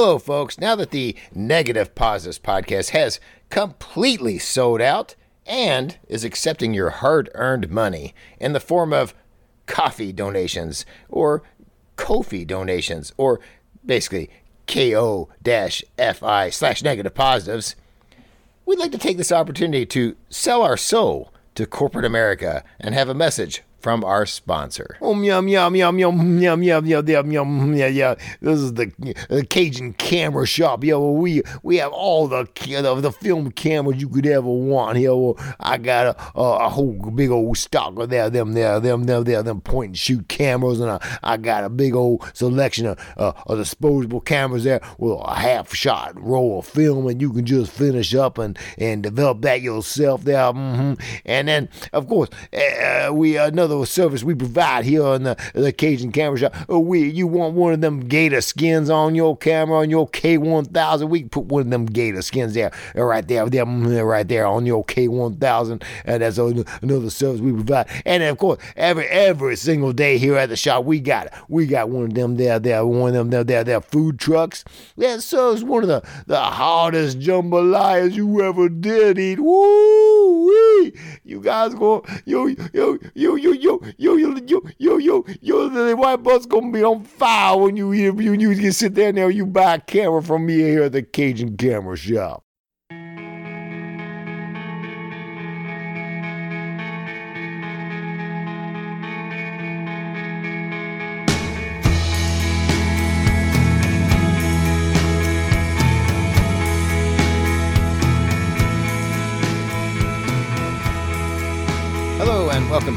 Hello, folks. Now that the Negative Positives podcast has completely sold out and is accepting your hard earned money in the form of coffee donations or Kofi donations or basically ko-fi slash negative positives, we'd like to take this opportunity to sell our soul to corporate America and have a message from our sponsor. Oh, yum, yum, yum, yum, yum, yum, yum, yum, yum, yeah, yeah. This is the, the Cajun Camera Shop. Yo, we we have all the the, the film cameras you could ever want. Yo, I got a, a, a whole big old stock of there, them there, them there, there, them point and shoot cameras, and I, I got a big old selection of, uh, of disposable cameras there with a half shot roll of film, and you can just finish up and and develop that yourself there. Mm-hmm. And then, of course, uh, we another service we provide here on the, the Cajun Camera Shop. Uh, we you want one of them gator skins on your camera on your K1000? We can put one of them gator skins there, uh, right there, there, mm, right there on your K1000, and that's another service we provide. And of course, every every single day here at the shop, we got we got one of them there, there, one of them there, there, there food trucks that serves one of the the hardest jambalayas you ever did eat. Woo wee! You guys go yo yo yo yo yo yo yo yo yo yo yo the white bus gonna be on fire when you eat you you sit there now you buy a camera from me here at the Cajun Camera Shop.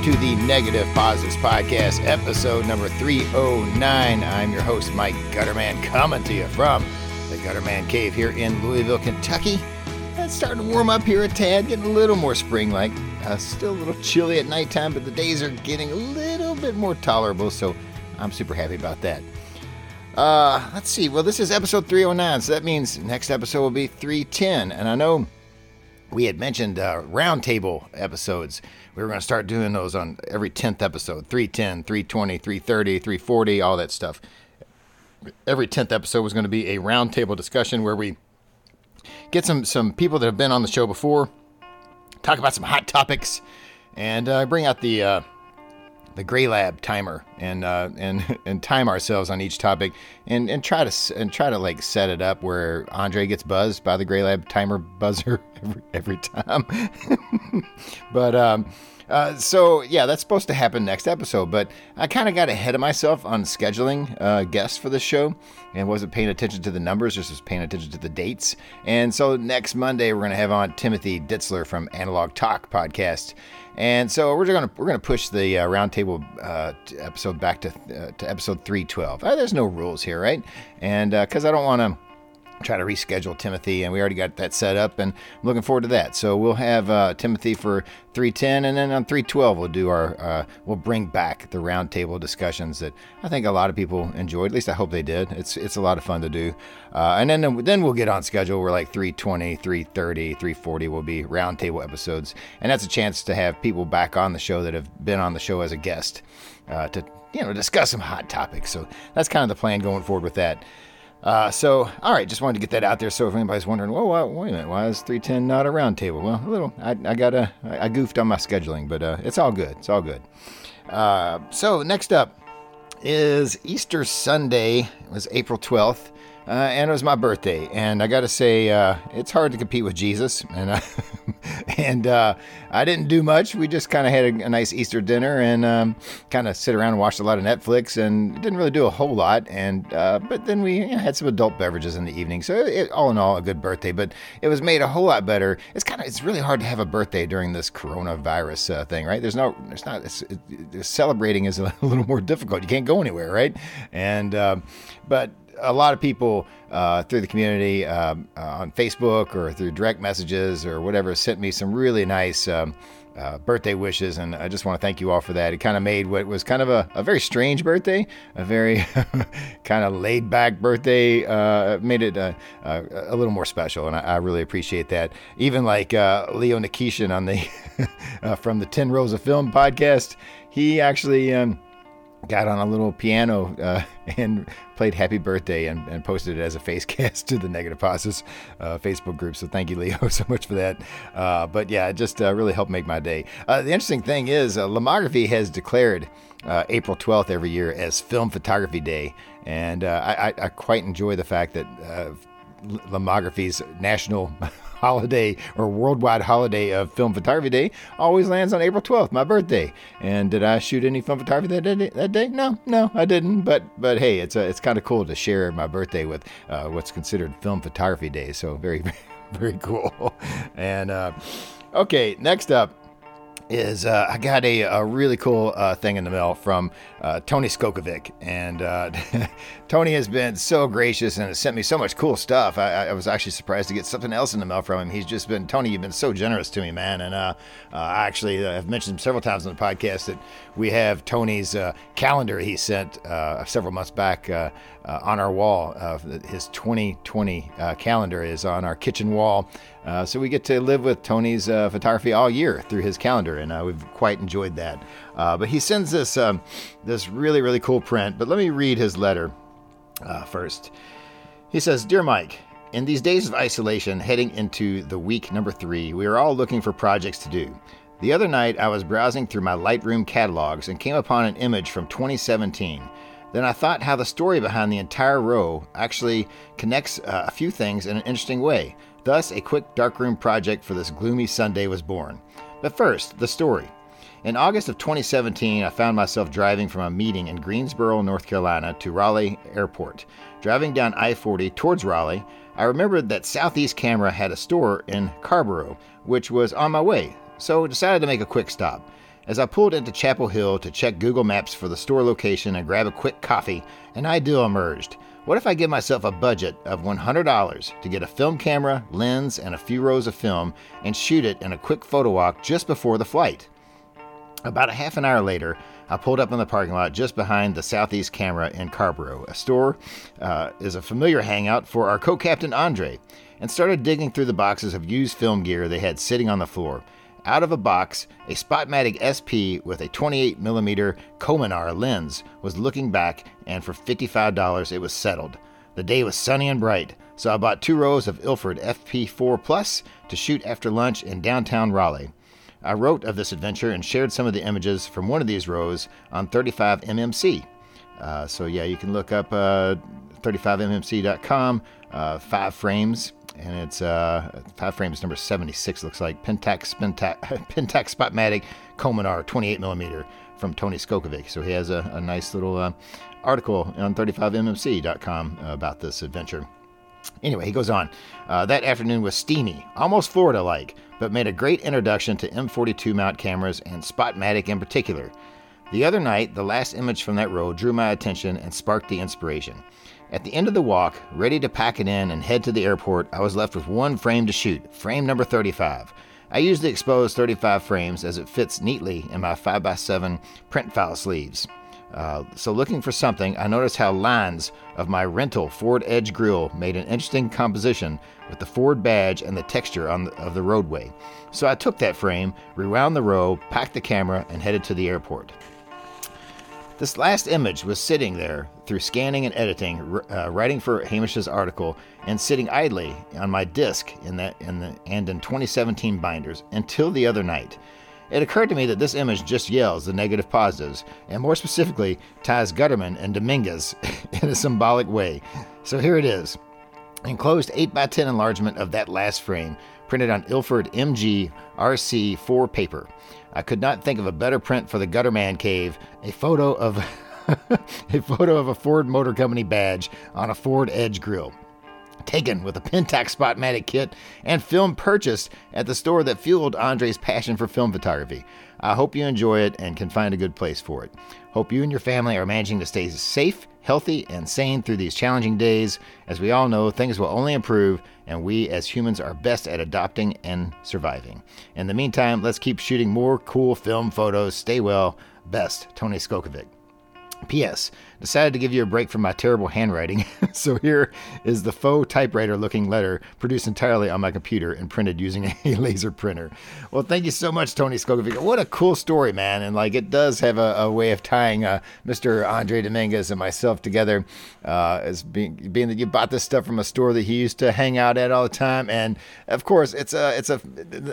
To the Negative Positives Podcast, episode number 309. I'm your host, Mike Gutterman, coming to you from the Gutterman Cave here in Louisville, Kentucky. It's starting to warm up here a tad, getting a little more spring like. Uh, still a little chilly at nighttime, but the days are getting a little bit more tolerable, so I'm super happy about that. Uh, let's see. Well, this is episode 309, so that means next episode will be 310. And I know we had mentioned uh, roundtable episodes. We were going to start doing those on every 10th episode 310, 320, 330, 340, all that stuff. Every 10th episode was going to be a roundtable discussion where we get some, some people that have been on the show before, talk about some hot topics, and uh, bring out the. Uh, the GraLab timer and uh, and and time ourselves on each topic and and try to and try to like set it up where Andre gets buzzed by the GraLab timer buzzer every, every time. but um, uh, so yeah, that's supposed to happen next episode. But I kind of got ahead of myself on scheduling uh, guests for the show and wasn't paying attention to the numbers, just was paying attention to the dates. And so next Monday we're gonna have on Timothy Ditzler from Analog Talk podcast. And so we're gonna we're gonna push the uh, roundtable uh, episode back to uh, to episode 312. Uh, there's no rules here, right? And because I don't want to try to reschedule Timothy, and we already got that set up, and I'm looking forward to that. So we'll have uh, Timothy for 310, and then on 312 we'll do our uh, we'll bring back the roundtable discussions that I think a lot of people enjoyed. At least I hope they did. It's it's a lot of fun to do, uh, and then then we'll get on schedule. We're like 320, 330, 340 will be roundtable episodes, and that's a chance to have people back on the show that have been on the show as a guest uh, to you know discuss some hot topics. So that's kind of the plan going forward with that. Uh, so, all right, just wanted to get that out there. So, if anybody's wondering, why, wait a minute, why is 310 not a round table? Well, a little, I, I got a, I goofed on my scheduling, but uh, it's all good. It's all good. Uh, so, next up is Easter Sunday. It was April 12th. Uh, and it was my birthday, and I got to say, uh, it's hard to compete with Jesus. And I, and uh, I didn't do much. We just kind of had a, a, nice Easter dinner and um, kind of sit around and watched a lot of Netflix, and didn't really do a whole lot. And uh, but then we you know, had some adult beverages in the evening. So it, all in all, a good birthday. But it was made a whole lot better. It's kind of it's really hard to have a birthday during this coronavirus uh, thing, right? There's no, there's not. It, celebrating is a little more difficult. You can't go anywhere, right? And but a lot of people uh, through the community um, uh, on Facebook or through direct messages or whatever sent me some really nice um, uh, birthday wishes, and I just want to thank you all for that. It kind of made what was kind of a, a very strange birthday, a very kind of laid back birthday, uh, made it uh, uh, a little more special, and I, I really appreciate that. Even like Leo Nikishin on the from the Ten Rows of Film podcast, he actually. Um, got on a little piano uh, and played Happy Birthday and, and, posted it as a face cast to the Negative Positives uh, Facebook group. So thank you, Leo, so much for that. Uh, but yeah, it just uh, really helped make my day. Uh, the interesting thing is, uh, has declared April 12th every year as Film Photography Day. And I, I, quite enjoy the fact that Lomography's national holiday or worldwide holiday of Film Photography Day always lands on April 12th, my birthday. And did I shoot any film photography that day? That day? No, no, I didn't. But but hey, it's a, it's kind of cool to share my birthday with uh, what's considered Film Photography Day. So very very cool. And uh, okay, next up is uh, I got a, a really cool uh, thing in the mail from uh, Tony Skokovic. And uh, Tony has been so gracious and has sent me so much cool stuff. I, I, was actually surprised to get something else in the mail from him. He's just been, Tony, you've been so generous to me, man. And uh, uh, I actually have mentioned several times on the podcast that we have Tony's calendar he sent several months back on our wall. his 2020 calendar is on our kitchen wall. Uh, so we get to live with Tony's uh, photography all year through his calendar, and uh, we've quite enjoyed that. Uh, but he sends this um, this really really cool print. But let me read his letter uh, first. He says, "Dear Mike." In these days of isolation, heading into the week number three, we are all looking for projects to do. The other night, I was browsing through my Lightroom catalogs and came upon an image from 2017. Then I thought how the story behind the entire row actually connects uh, a few things in an interesting way. Thus, a quick darkroom project for this gloomy Sunday was born. But first, the story. In August of 2017, I found myself driving from a meeting in Greensboro, North Carolina to Raleigh Airport. Driving down I 40 towards Raleigh, I remembered that Southeast Camera had a store in Carrboro, which was on my way, so decided to make a quick stop. As I pulled into Chapel Hill to check Google Maps for the store location and grab a quick coffee, an idea emerged. What if I give myself a budget of $100 to get a film camera, lens, and a few rows of film and shoot it in a quick photo walk just before the flight? About a half an hour later, I pulled up in the parking lot just behind the Southeast Camera in Carrboro. A store uh, is a familiar hangout for our co captain Andre, and started digging through the boxes of used film gear they had sitting on the floor. Out of a box, a Spotmatic SP with a 28mm Komanar lens was looking back, and for $55 it was settled. The day was sunny and bright, so I bought two rows of Ilford FP4 Plus to shoot after lunch in downtown Raleigh. I wrote of this adventure and shared some of the images from one of these rows on 35mmc. Uh, so, yeah, you can look up uh, 35mmc.com, uh, five frames and it's uh, five frames number 76 looks like Pentax Pentax, Pentax Spotmatic Komanar 28 millimeter from Tony Skokovic. So he has a, a nice little uh, article on 35mmc.com about this adventure. Anyway, he goes on. Uh, that afternoon was steamy, almost Florida like, but made a great introduction to M42 mount cameras and Spotmatic in particular. The other night, the last image from that road drew my attention and sparked the inspiration. At the end of the walk, ready to pack it in and head to the airport, I was left with one frame to shoot, frame number 35. I use the exposed 35 frames as it fits neatly in my 5x7 print file sleeves. Uh, so, looking for something, I noticed how lines of my rental Ford Edge grill made an interesting composition with the Ford badge and the texture the, of the roadway. So, I took that frame, rewound the row, packed the camera, and headed to the airport. This last image was sitting there through scanning and editing, uh, writing for Hamish's article, and sitting idly on my disk in that in the, and in 2017 binders until the other night. It occurred to me that this image just yells the negative positives, and more specifically, ties Gutterman and Dominguez in a symbolic way. So here it is. Enclosed 8x10 enlargement of that last frame, printed on Ilford MG RC4 paper. I could not think of a better print for the Gutterman Cave. A photo of a photo of a Ford Motor Company badge on a Ford Edge grill. Taken with a Pentax Spotmatic kit and film purchased at the store that fueled Andre's passion for film photography. I hope you enjoy it and can find a good place for it. Hope you and your family are managing to stay safe, healthy, and sane through these challenging days. As we all know, things will only improve and we as humans are best at adopting and surviving. In the meantime, let's keep shooting more cool film photos. Stay well. Best, Tony Skokovic. P.S. decided to give you a break from my terrible handwriting. so here is the faux typewriter looking letter produced entirely on my computer and printed using a laser printer. Well, thank you so much, Tony Skokovic. What a cool story, man. And like it does have a, a way of tying uh, Mr. Andre Dominguez and myself together uh, as being, being that you bought this stuff from a store that he used to hang out at all the time. And of course, it's a, it's a,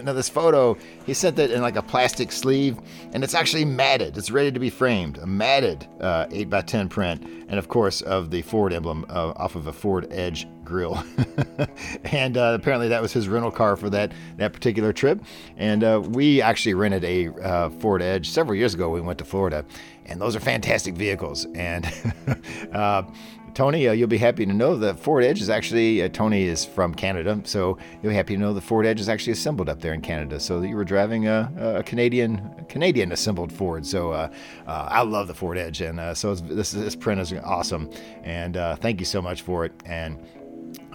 now this photo, he sent it in like a plastic sleeve and it's actually matted. It's ready to be framed. A matted uh, 8 by 10 print, and of course of the Ford emblem uh, off of a Ford Edge grill. and uh, apparently that was his rental car for that that particular trip. And uh, we actually rented a uh, Ford Edge several years ago. We went to Florida, and those are fantastic vehicles. And uh, Tony, uh, you'll be happy to know that Ford Edge is actually, uh, Tony is from Canada, so you'll be happy to know the Ford Edge is actually assembled up there in Canada. So you were driving a, a Canadian Canadian assembled Ford. So uh, uh I love the Ford Edge, and uh, so this, this print is awesome. And uh, thank you so much for it. And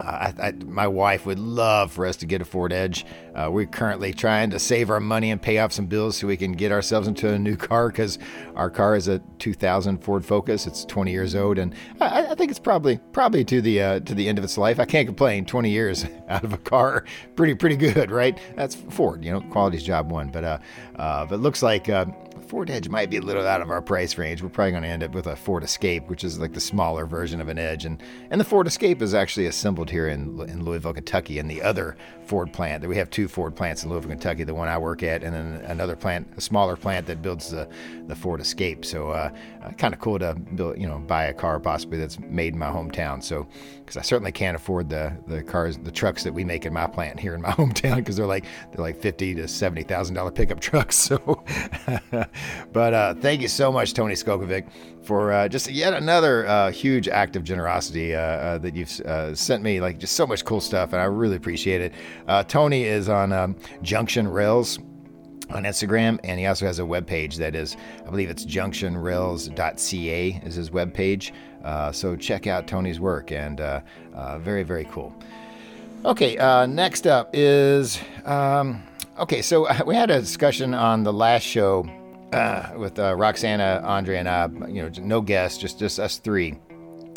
I, I, my wife would love for us to get a Ford Edge. Uh, we're currently trying to save our money and pay off some bills so we can get ourselves into a new car because our car is a 2000 Ford Focus. It's 20 years old, and I, I think it's probably probably to the uh, to the end of its life. I can't complain. 20 years out of a car, pretty pretty good, right? That's Ford, you know, quality's job one. But uh, but looks like Ford Edge might be a little out of our price range. We're probably going to end up with a Ford Escape, which is like the smaller version of an Edge. And, and the Ford Escape is actually assembled here in, in Louisville, Kentucky, and the other Ford plant. That we have two Ford plants in Louisville, Kentucky, the one I work at, and then another plant, a smaller plant that builds the, the Ford Escape. So uh, uh, kind of cool to build, you know, buy a car possibly that's made in my hometown. So because I certainly can't afford the the cars, the trucks that we make in my plant here in my hometown because they're like they're like fifty to seventy thousand dollar pickup trucks. So, but uh, thank you so much, Tony Skokovic, for uh, just yet another uh, huge act of generosity uh, uh, that you've uh, sent me. Like just so much cool stuff, and I really appreciate it. Tony is on um, Junction Rails on Instagram, and he also has a web page that is, I believe it's junctionrails.ca is his web page. Uh, so check out Tony's work, and uh, uh, very very cool. Okay, uh, next up is um, okay. So we had a discussion on the last show uh, with uh, Roxana, Andre, and I. You know, no guests, just just us three.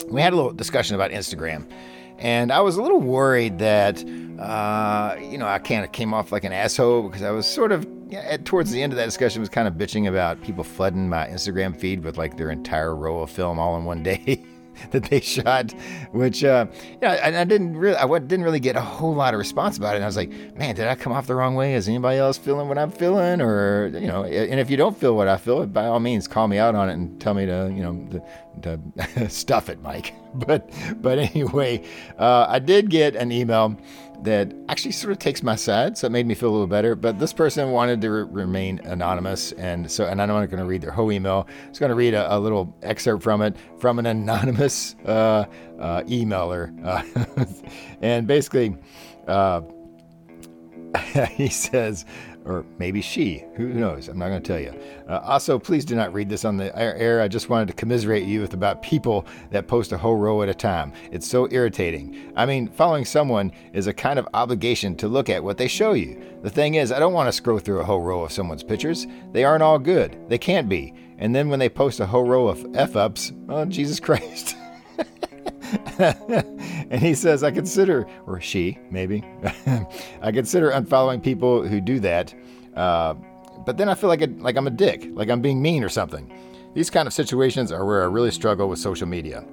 We had a little discussion about Instagram. And I was a little worried that, uh, you know, I kind of came off like an asshole because I was sort of, at, towards the end of that discussion, was kind of bitching about people flooding my Instagram feed with like their entire roll of film all in one day. that they shot, which uh, yeah, I, I didn't really, I didn't really get a whole lot of response about it. And I was like, man, did I come off the wrong way? Is anybody else feeling what I'm feeling, or you know? And if you don't feel what I feel, by all means, call me out on it and tell me to, you know, to, to stuff it, Mike. But but anyway, uh, I did get an email that actually sort of takes my side, so it made me feel a little better. But this person wanted to re- remain anonymous, and so and I'm not going to read their whole email. I'm just going to read a, a, little excerpt from it from an anonymous uh, uh, emailer, uh, and basically. Uh, he says, or maybe she. Who knows? I'm not going to tell you. Uh, also, please do not read this on the air. I just wanted to commiserate you with about people that post a whole row at a time. It's so irritating. I mean, following someone is a kind of obligation to look at what they show you. The thing is, I don't want to scroll through a whole row of someone's pictures. They aren't all good. They can't be. And then when they post a whole row of f ups, oh Jesus Christ. and he says, I consider, or she, maybe, I consider unfollowing people who do that. Uh, but then I feel like, like I'm a dick, like I'm being mean or something. These kind of situations are where I really struggle with social media.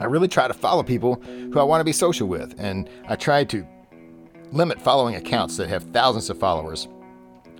I really try to follow people who I want to be social with, and I try to limit following accounts that have thousands of followers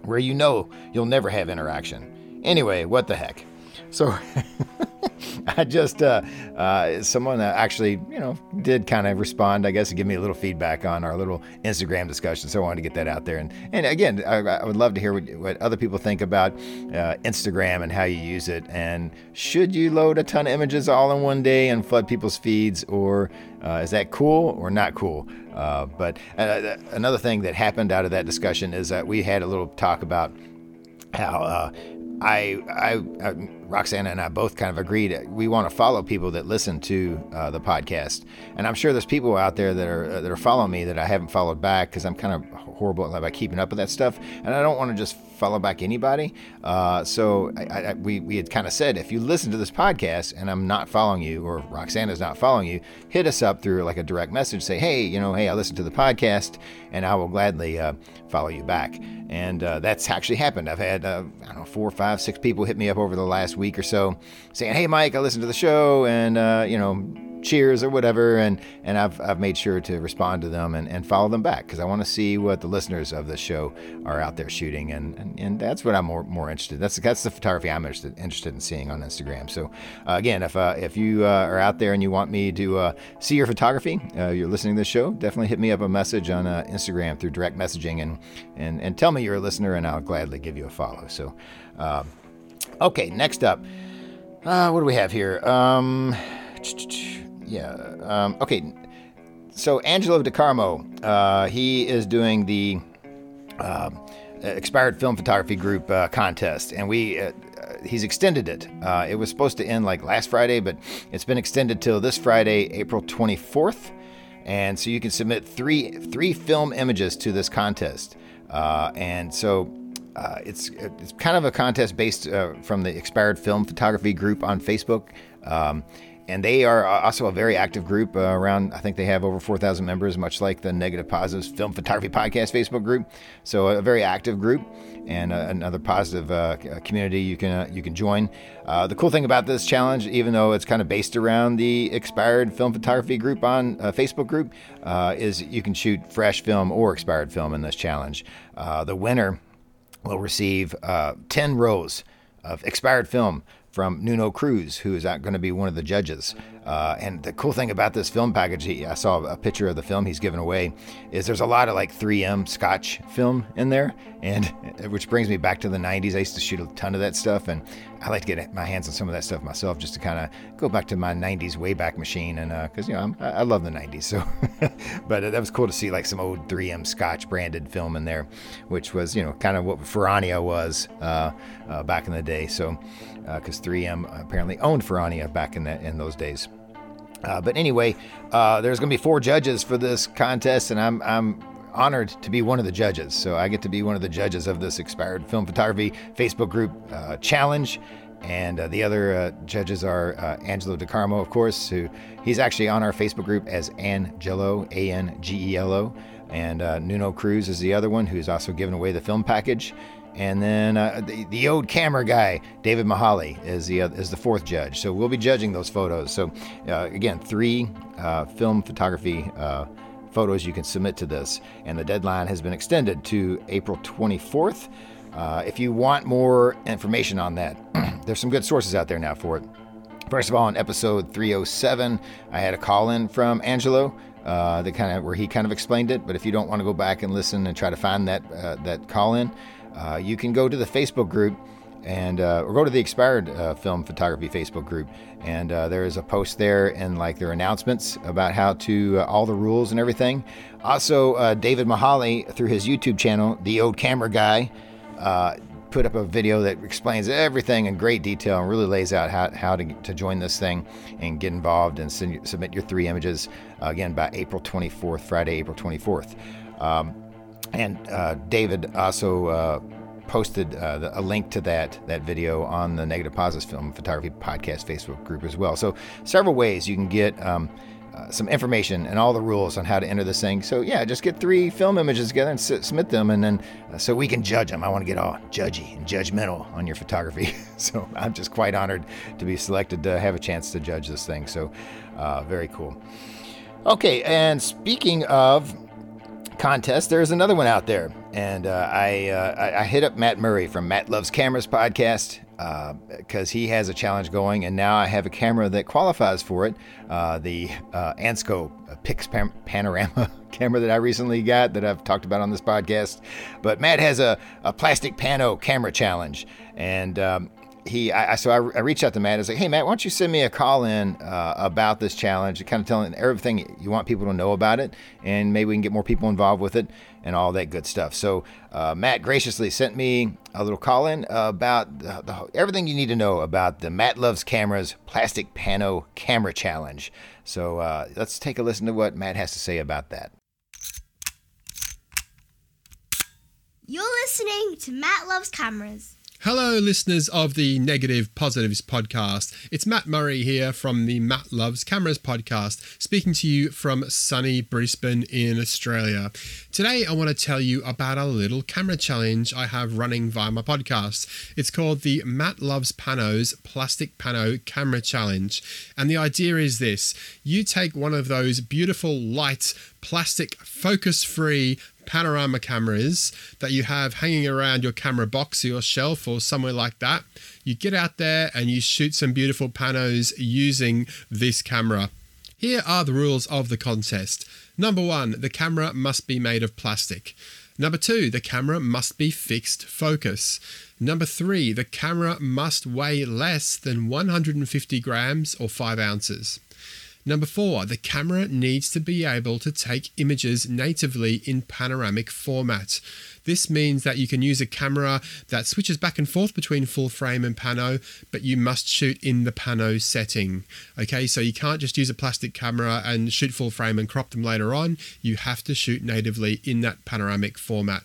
where you know you'll never have interaction. Anyway, what the heck? So I just, uh, uh, someone actually, you know, did kind of respond, I guess, and give me a little feedback on our little Instagram discussion. So I wanted to get that out there. And, and again, I, I would love to hear what, what, other people think about uh, Instagram and how you use it. And should you load a ton of images all in one day and flood people's feeds, or uh, is that cool or not cool? Uh, but uh, another thing that happened out of that discussion is that we had a little talk about how I, I, I, Roxana and I both kind of agreed. We want to follow people that listen to uh, the podcast, and I'm sure there's people out there that are uh, that are following me that I haven't followed back because I'm kind of horrible about keeping up with that stuff, and I don't want to just follow back anybody. Uh, so I, I, we, we had kind of said if you listen to this podcast and I'm not following you or Roxana's not following you, hit us up through like a direct message. Say, hey, you know, hey, I listened to the podcast and I will gladly uh, follow you back. And uh, that's actually happened. I've had, uh, I don't know, four, five, six people hit me up over the last week or so saying, hey, Mike, I listened to the show and, uh, you know, cheers or whatever and and I've, I've made sure to respond to them and, and follow them back because I want to see what the listeners of the show are out there shooting and, and, and that's what I'm more more interested that's that's the photography I'm interested, interested in seeing on Instagram. So uh, again if uh, if you uh, are out there and you want me to uh, see your photography uh, you're listening to the show definitely hit me up a message on uh, Instagram through direct messaging and, and and tell me you're a listener and I'll gladly give you a follow. So okay next up what do we have here? Um, yeah. Um, okay. So Angelo DiCarmo, uh, he is doing the uh, expired film photography group uh, contest, and we uh, he's extended it. Uh, it was supposed to end like last Friday, but it's been extended till this Friday, April 24th, and so you can submit three three film images to this contest, uh, and so. it's it's kind of a contest based from the expired film photography group on Facebook. Um, and they are also a very active group uh, around i think they have over 4000 members much like the negative positives film photography podcast facebook group. So a very active group and uh, another positive uh, community you can uh, you can join. Uh, the cool thing about this challenge even though it's kind of based around the expired film photography group on uh, facebook group is you can shoot fresh film or expired film in this challenge. The winner will receive 10 rows of expired film from Nuno Cruz, who is going to be one of the judges. Uh, and the cool thing about this film package, he, I saw a picture of the film he's given away, is there's a lot of like 3M Scotch film in there, and which brings me back to the 90s. I used to shoot a ton of that stuff, and I like to get my hands on some of that stuff myself, just to kind of go back to my 90s Wayback Machine, and because uh, you know I'm, i love the 90s, so. but uh, that was cool to see like some old 3M Scotch branded film in there, which was you know kind of what Ferrania was uh, uh back in the day. So because uh, 3M apparently owned Ferrania back in that in those days. Uh, but anyway, uh, there's going to be four judges for this contest, and I'm I'm honored to be one of the judges. So I get to be one of the judges of this expired film photography Facebook group uh, challenge. And uh, the other uh, judges are Angelo DiCarmo, of course, who he's actually on our Facebook group as Angelo, A N G E L O. And Nuno Cruz is the other one who's also given away the film package. And then uh, the, the old camera guy, David Mahali, is the uh, is the fourth judge. So we'll be judging those photos. So uh, again, three uh, film photography uh, photos you can submit to this, and the deadline has been extended to April 24th. Uh, if you want more information on that, there's some good sources out there now for it. First of all, in episode 307, I had a call in from Angelo. Uh, that kind of where he kind of explained it. But if you don't want to go back and listen and try to find that uh, that call in, uh, you can go to the Facebook group and uh, or go to the expired uh, film photography Facebook group, and uh, there is a post there and like their announcements about how to uh, all the rules and everything. Also, uh, David Mahali through his YouTube channel, the old camera guy, put up a video that explains everything in great detail and really lays out how, how to, to join this thing and get involved and send, submit your three images again by April 24th, Friday, April 24th. Um, and uh, David also uh, posted uh, a link to that that video on the Negative Positives Film Photography Podcast Facebook group as well. So several ways you can get. Um, uh, some information and all the rules on how to enter this thing. So yeah, just get three film images together and s- submit them, and then uh, so we can judge them. I want to get all judgy and judgmental on your photography. so I'm just quite honored to be selected to have a chance to judge this thing. So uh, very cool. Okay, and speaking of contest, there's another one out there. And uh, I, uh, I hit up Matt Murray from Matt Loves Cameras podcast because uh, he has a challenge going, and now I have a camera that qualifies for it. Uh, the uh, Ansco Pix Pan- Panorama camera that I recently got that I've talked about on this podcast. But Matt has a, a plastic pano camera challenge, and um, he, I, so I, I, reached out to Matt. I was like, "Hey, Matt, why don't you send me a call in uh, about this challenge, kind of telling everything you want people to know about it, and maybe we can get more people involved with it and all that good stuff." So uh, Matt graciously sent me a little call in about the, the, everything you need to know about the Matt Loves Cameras Plastic Pano Camera Challenge. So uh, let's take a listen to what Matt has to say about that. You're listening to Matt Loves Cameras. Hello, listeners of the Negative Positives podcast. It's Matt Murray here from the Matt Loves Cameras podcast, speaking to you from sunny Brisbane in Australia. Today, I want to tell you about a little camera challenge I have running via my podcast. It's called the Matt Loves Panos Plastic Pano Camera Challenge. And the idea is this you take one of those beautiful, light, plastic, focus free panorama cameras that you have hanging around your camera box or your shelf or somewhere like that. You get out there and you shoot some beautiful panos using this camera. Here are the rules of the contest. Number one, the camera must be made of plastic. Number two, the camera must be fixed focus. Number three, the camera must weigh less than 150 grams or 5 ounces. Number four, the camera needs to be able to take images natively in panoramic format. This means that you can use a camera that switches back and forth between full frame and pano, but you must shoot in the pano setting. Okay, so you can't just use a plastic camera and shoot full frame and crop them later on. You have to shoot natively in that panoramic format.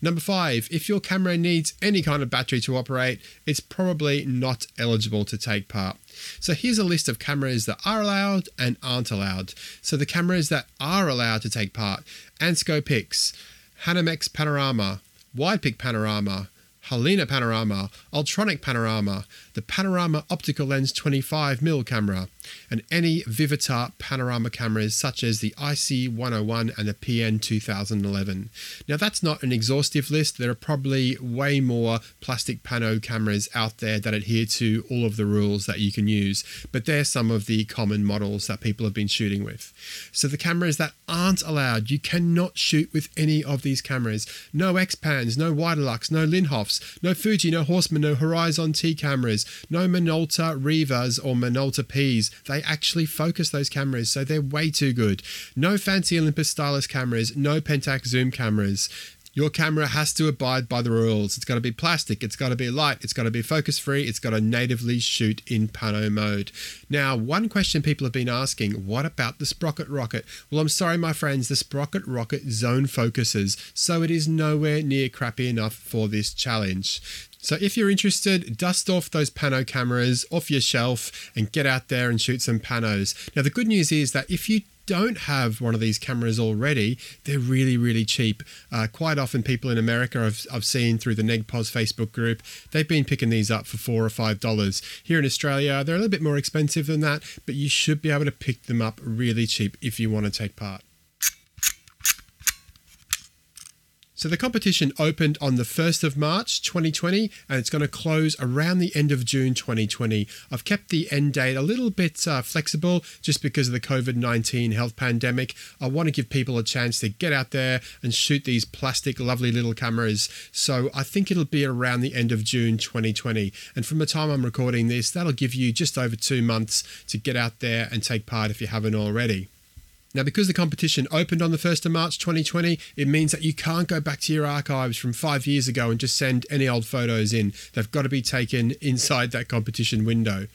Number five, if your camera needs any kind of battery to operate, it's probably not eligible to take part. So here's a list of cameras that are allowed and aren't allowed. So the cameras that are allowed to take part Ansco Hanimex Panorama, Widepic Panorama, Halina Panorama, Ultronic Panorama, the Panorama Optical Lens 25mm camera, and any Vivitar panorama cameras such as the IC101 and the PN2011. Now, that's not an exhaustive list. There are probably way more plastic pano cameras out there that adhere to all of the rules that you can use, but they're some of the common models that people have been shooting with. So, the cameras that aren't allowed, you cannot shoot with any of these cameras. No X-Pans, no Widelux, no Linhofs, no Fuji, no Horseman, no Horizon T cameras, no Minolta Rivas or Minolta Ps. They actually focus those cameras, so they're way too good. No fancy Olympus stylus cameras, no Pentax zoom cameras. Your camera has to abide by the rules. It's got to be plastic, it's got to be light, it's got to be focus free, it's got to natively shoot in pano mode. Now, one question people have been asking what about the Sprocket Rocket? Well, I'm sorry, my friends, the Sprocket Rocket zone focuses, so it is nowhere near crappy enough for this challenge. So if you're interested, dust off those pano cameras off your shelf and get out there and shoot some panos. Now, the good news is that if you don't have one of these cameras already, they're really, really cheap. Uh, quite often, people in America I've, I've seen through the NegPos Facebook group, they've been picking these up for four or five dollars. Here in Australia, they're a little bit more expensive than that, but you should be able to pick them up really cheap if you want to take part. So the competition opened on the 1st of March 2020 and it's going to close around the end of June 2020. I've kept the end date a little bit uh, flexible just because of the COVID 19 health pandemic. I want to give people a chance to get out there and shoot these plastic, lovely little cameras. So I think it'll be around the end of June 2020. And from the time I'm recording this, that'll give you just over two months to get out there and take part if you haven't already. Now, because the competition opened on the 1st of March 2020, it means that you can't go back to your archives from five years ago and just send any old photos in. They've got to be taken inside that competition window.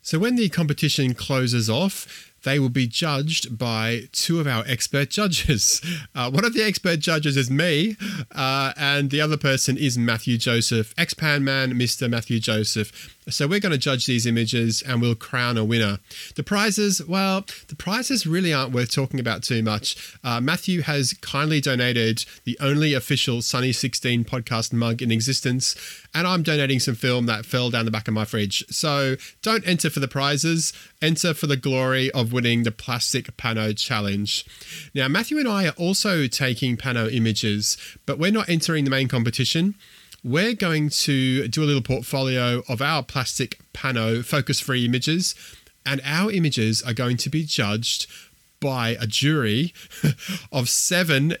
So, when the competition closes off, they will be judged by two of our expert judges. Uh, one of the expert judges is me, uh, and the other person is Matthew Joseph, ex Pan Man, Mr. Matthew Joseph. So we're going to judge these images and we'll crown a winner. The prizes, well, the prizes really aren't worth talking about too much. Uh, Matthew has kindly donated the only official Sunny 16 podcast mug in existence, and I'm donating some film that fell down the back of my fridge. So don't enter for the prizes, enter for the glory of winning the Plastic Pano Challenge. Now, Matthew and I are also taking Pano images, but we're not entering the main competition we're going to do a little portfolio of our plastic pano focus free images, and our images are going to be judged by a jury of seven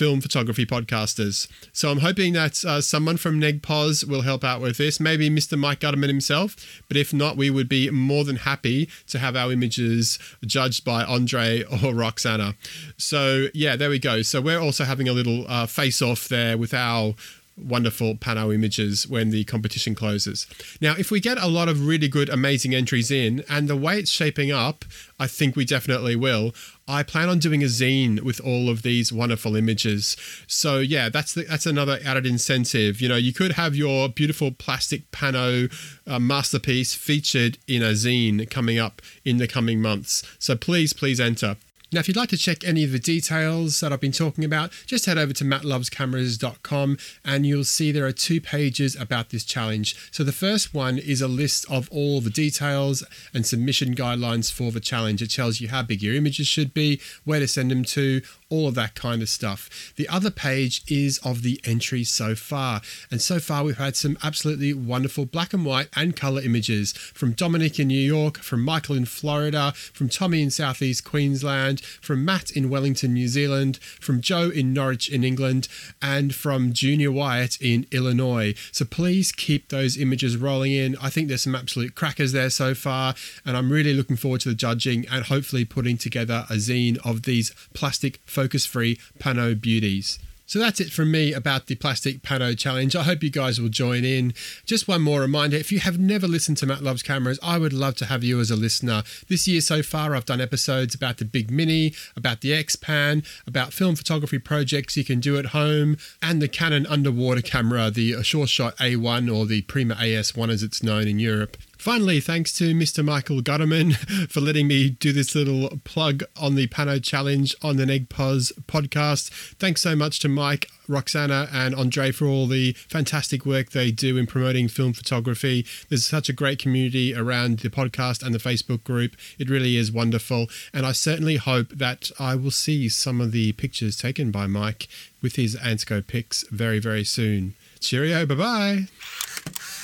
film photography podcasters. So I'm hoping that uh, someone from NegPos will help out with this, maybe Mr. Mike Gutterman himself. But if not, we would be more than happy to have our images judged by Andre or Roxana. So yeah, there we go. So we're also having a little uh, face off there with our wonderful pano images when the competition closes. Now, if we get a lot of really good, amazing entries in, and the way it's shaping up, I think we definitely will. I plan on doing a zine with all of these wonderful images. So yeah, that's the, that's another added incentive. You know, you could have your beautiful plastic pano uh, masterpiece featured in a zine coming up in the coming months. So please, please enter. Now, if you'd like to check any of the details that I've been talking about, just head over to mattlovescameras.com and you'll see there are two pages about this challenge. So, the first one is a list of all the details and submission guidelines for the challenge. It tells you how big your images should be, where to send them to, all of that kind of stuff. The other page is of the entries so far. And so far, we've had some absolutely wonderful black and white and color images from Dominic in New York, from Michael in Florida, from Tommy in Southeast Queensland, from Matt in Wellington, New Zealand, from Joe in Norwich in England, and from Junior Wyatt in Illinois. So please keep those images rolling in. I think there's some absolute crackers there so far, and I'm really looking forward to the judging and hopefully putting together a zine of these plastic focus free pano beauties. So that's it from me about the Plastic Pano Challenge. I hope you guys will join in. Just one more reminder if you have never listened to Matt Loves Cameras, I would love to have you as a listener. This year so far, I've done episodes about the Big Mini, about the X Pan, about film photography projects you can do at home, and the Canon underwater camera, the Sure Shot A1 or the Prima AS1 as it's known in Europe. Finally, thanks to Mr. Michael Gutterman for letting me do this little plug on the Pano Challenge on the NegPos podcast. Thanks so much to Mike, Roxana, and Andre for all the fantastic work they do in promoting film photography. There's such a great community around the podcast and the Facebook group. It really is wonderful. And I certainly hope that I will see some of the pictures taken by Mike with his Ansco Pix very, very soon. Cheerio. Bye bye.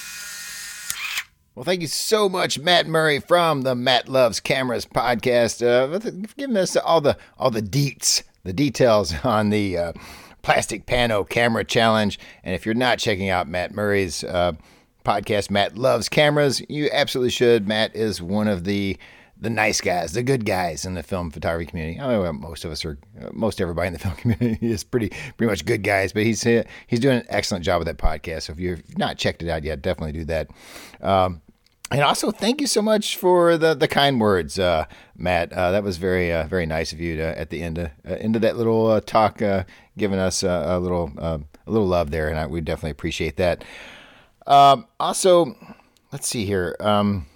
Well, thank you so much, Matt Murray from the Matt Loves Cameras podcast, uh, giving us all the all the deets, the details on the uh, plastic pano camera challenge. And if you're not checking out Matt Murray's uh, podcast, Matt Loves Cameras, you absolutely should. Matt is one of the the nice guys, the good guys in the film photography community. I mean, most of us are, most everybody in the film community is pretty, pretty much good guys. But he's he's doing an excellent job with that podcast. So if you've not checked it out yet, definitely do that. Um, and also, thank you so much for the, the kind words, uh, Matt. Uh, that was very uh, very nice of you to at the end of uh, end of that little uh, talk, uh, giving us a little a little love there, and I, we definitely appreciate that. Um, also, let's see here. Um,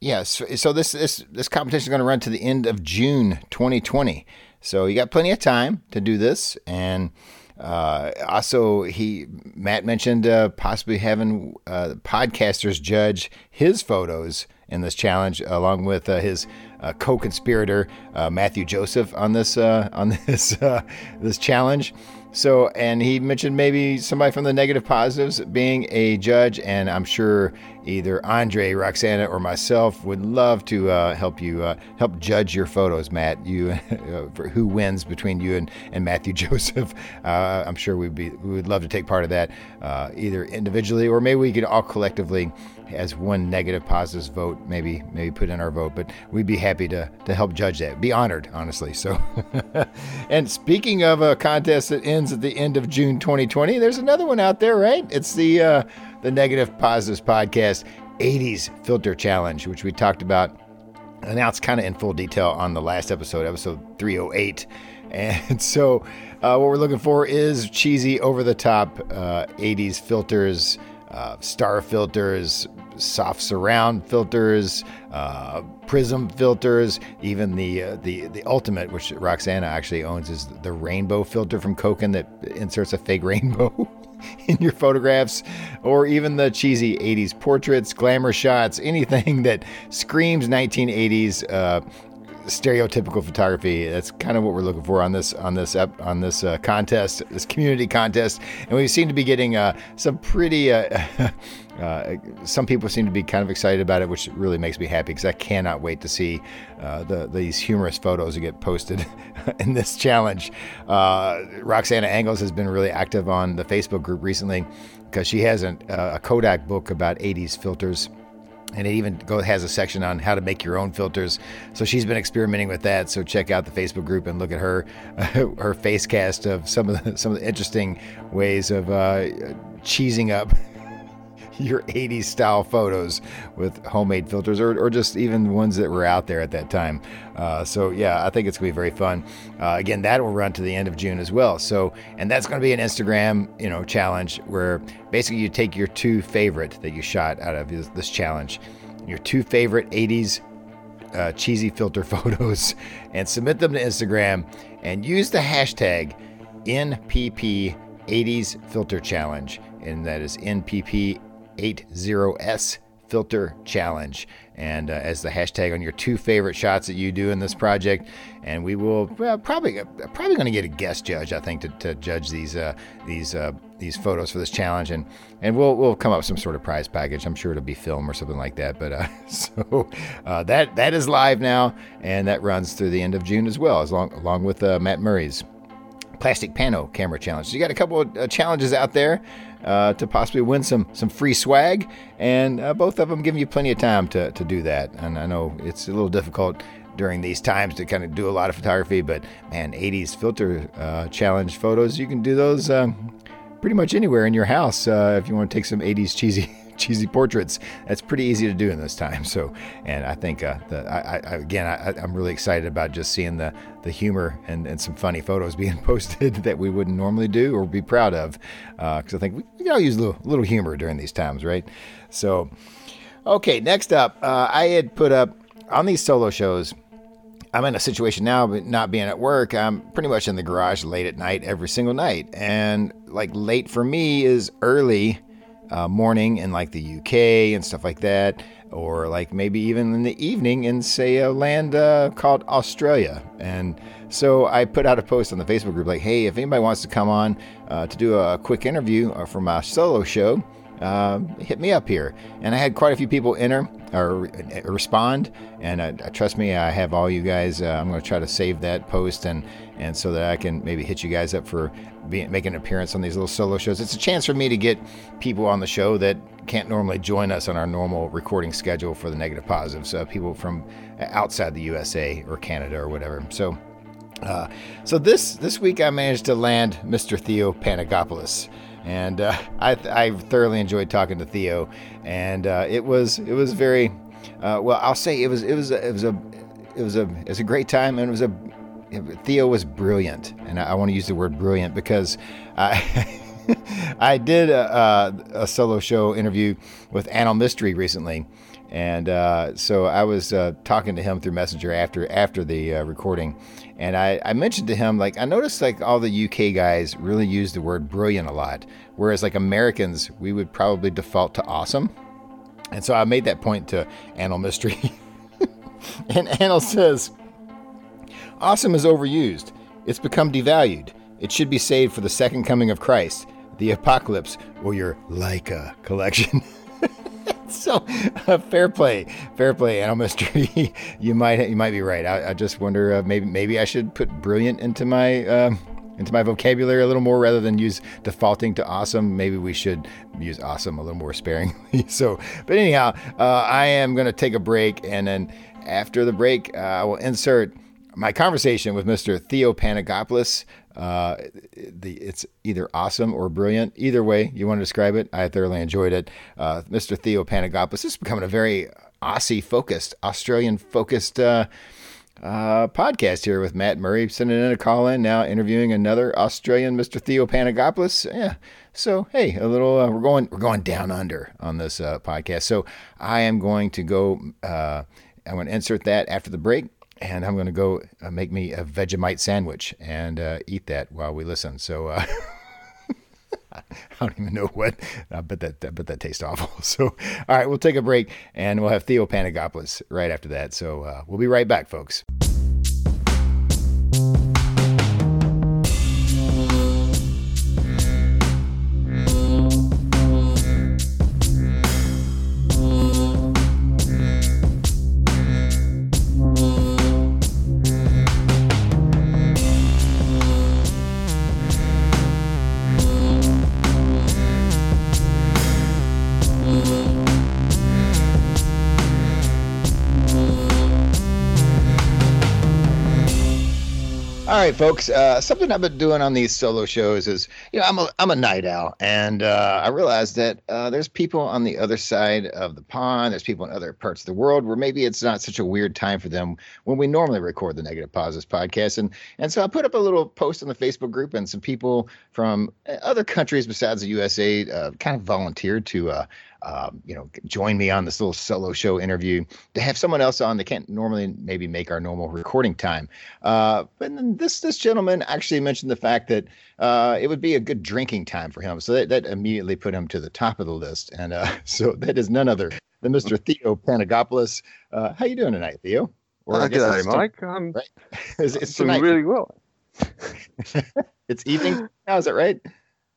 yes, yeah, so, so, this this this competition is going to run to the end of June 2020. So you got plenty of time to do this, and uh, also, he Matt mentioned uh, possibly having uh, podcasters judge his photos in this challenge, along with uh, his uh, co-conspirator uh, Matthew Joseph on this on this this challenge. So, and he mentioned maybe somebody from the negative positives being a judge, and I'm sure either Andre, Roxana, or myself would love to uh, help you uh, help judge your photos, Matt. You, uh, for who wins between you and, and Matthew Joseph? Uh, I'm sure we'd be we would love to take part of that, uh, either individually or maybe we could all collectively as one negative positives vote, maybe maybe put in our vote. But we'd be happy to to help judge that. Be honored, honestly. So, and speaking of a contest that ends at the end of June 2020, there's another one out there, right? It's the uh, the Negative Positives Podcast 80s Filter Challenge, which we talked about announced kind of in full detail on the last episode, episode 308. And so, uh, what we're looking for is cheesy, over the top uh, 80s filters, uh, star filters, soft surround filters, uh, prism filters, even the uh, the the ultimate, which Roxana actually owns, is the rainbow filter from Cokin that inserts a fake rainbow. in your photographs, or even the cheesy 80s portraits, glamour shots, anything that screams 1980s uh, stereotypical photography. That's kind of what we're looking for on this on this on this uh, contest, this community contest, and we seem to be getting uh, some pretty. Uh, uh, some people seem to be kind of excited about it, which really makes me happy because I cannot wait to see uh, the these humorous photos that get posted in this challenge. Roxana Angles has been really active on the Facebook group recently because she has an, a Kodak book about 80s filters and it even go, has a section on how to make your own filters. So she's been experimenting with that. So check out the Facebook group and look at her uh, her face cast of some of the, some of the interesting ways of uh, cheesing up your 80s style photos with homemade filters or, or just even ones that were out there at that time. Uh, so, yeah, I think it's going to be very fun. Uh, again, that will run to the end of June as well. So, and that's going to be an Instagram, you know, challenge where basically you take your two favorite that you shot out of this, this challenge, your two favorite 80s uh, cheesy filter photos and submit them to Instagram and use the hashtag NPP80s Filter Challenge. And that is NPP 80S filter challenge. And uh, as the hashtag on your two favorite shots that you do in this project. And we will well, probably probably going to get a guest judge I think to, to judge these uh, these uh, these photos for this challenge. And and we'll we'll come up with some sort of prize package. I'm sure it'll be film or something like that. But uh, so uh, that that is live now. And that runs through the end of June as well as long along with uh, Matt Murray's plastic pano camera challenge. So you got a couple of uh, challenges out there uh, to possibly win some some free swag, and uh, both of them giving you plenty of time to, to do that. And I know it's a little difficult during these times to kind of do a lot of photography, but man, 80s filter uh, challenge photos, you can do those um, pretty much anywhere in your house uh, if you want to take some 80s cheesy cheesy portraits. That's pretty easy to do in this time. So, and I think uh, the, I, I, again, I, am really excited about just seeing the the humor and, and some funny photos being posted that we wouldn't normally do or be proud of, because uh, I think we, we all use a little, little humor during these times, right? So, okay, next up, uh, I had put up on these solo shows. I'm in a situation now, but not being at work, I'm pretty much in the garage late at night every single night. And like late for me is early uh, morning in like the UK and stuff like that, or like maybe even in the evening in say a land uh, called Australia. And so I put out a post on the Facebook group like, hey, if anybody wants to come on uh, to do a quick interview uh, for my solo show, uh, hit me up here. And I had quite a few people enter or uh, respond. And trust me, I have all you guys. I'm going to try to save that post and and so that I can maybe hit you guys up for making an appearance on these little solo shows. It's a chance for me to get people on the show that can't normally join us on our normal recording schedule for the negative positives. Uh, people from outside the USA or Canada or whatever. So. Uh, so this this week I managed to land Mr. Theo Panagopoulos and uh, I, I thoroughly enjoyed talking to Theo, and uh, it was it was very uh, well. I'll say it was it was it was a it was a it was a great time, and it was a Theo was brilliant, and I, want to use the word brilliant because I. I did a, a, solo show interview with Anal Mystery recently, and uh, so I was uh, talking to him through Messenger after after the uh, recording, and I, I mentioned to him like I noticed like all the UK guys really use the word brilliant a lot, whereas like Americans we would probably default to awesome, and so I made that point to Anal Mystery, and Anal says, "Awesome is overused. It's become devalued. It should be saved for the second coming of Christ, the apocalypse, or your Leica collection." so uh, fair play, fair play, Anal Mystery. you might you might be right. I, I just wonder uh, maybe maybe I should put brilliant into my uh, into my vocabulary a little more rather than use defaulting to awesome. Maybe we should use awesome a little more sparingly. so, but anyhow, uh, I am going to take a break, and then after the break, uh, I will insert my conversation with Mr. Theo Panagopoulos. Uh, the it's either awesome or brilliant. Either way you want to describe it, I thoroughly enjoyed it. Uh, Mr. Theo Panagopoulos is becoming a very Aussie focused, Australian focused uh, uh, podcast here with Matt Murray sending in a call in now, interviewing another Australian, Mr. Theo Panagopoulos. Yeah. So hey, a little uh, we're going we're going down under on this uh, podcast. So I am going to go. I'm going to insert that after the break and I'm going to go uh, make me a Vegemite sandwich and uh, eat that while we listen. So uh, I don't even know what. I bet that I bet that tastes awful. So all right, we'll take a break and we'll have Theo Panagopoulos right after that. So uh, we'll be right back, folks. Right, folks. Uh, something I've been doing on these solo shows is, you know, I'm a I'm a night owl, and uh, I realized that uh, there's people on the other side of the pond. There's people in other parts of the world where maybe it's not such a weird time for them when we normally record the Negative Positives podcast. And and so I put up a little post on the Facebook group, and some people from other countries besides the USA uh, kind of volunteered to uh, um, you know, join me on this little solo show interview to have someone else on. They can't normally maybe make our normal recording time. Uh, but then this this gentleman actually mentioned the fact that uh, it would be a good drinking time for him. So that, that immediately put him to the top of the list. And uh, so that is none other than Mr. Theo Panagopoulos. Uh, how you doing tonight, Theo? Or uh, good Mike. I'm right? it's, it's doing really well. it's evening now, is that right?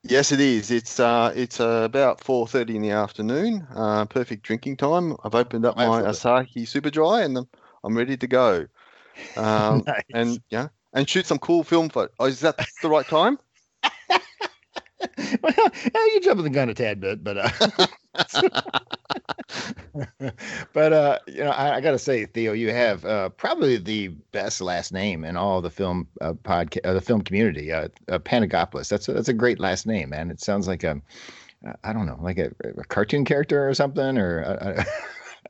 Yes, it is. It's uh, it's uh, about four thirty in the afternoon. Uh, perfect drinking time. I've opened up my Asahi Super Dry and I'm, I'm ready to go. Um, nice. And yeah, and shoot some cool film for. Oh, is that the right time? Well, you jumping the gun a tad bit, but uh, but uh, you know, I, I got to say, Theo, you have uh, probably the best last name in all the film uh, podcast, uh, the film community. Uh, uh, Panagopoulos. That's a, that's a great last name, man. It sounds like a, I don't know, like a, a cartoon character or something, or. Uh,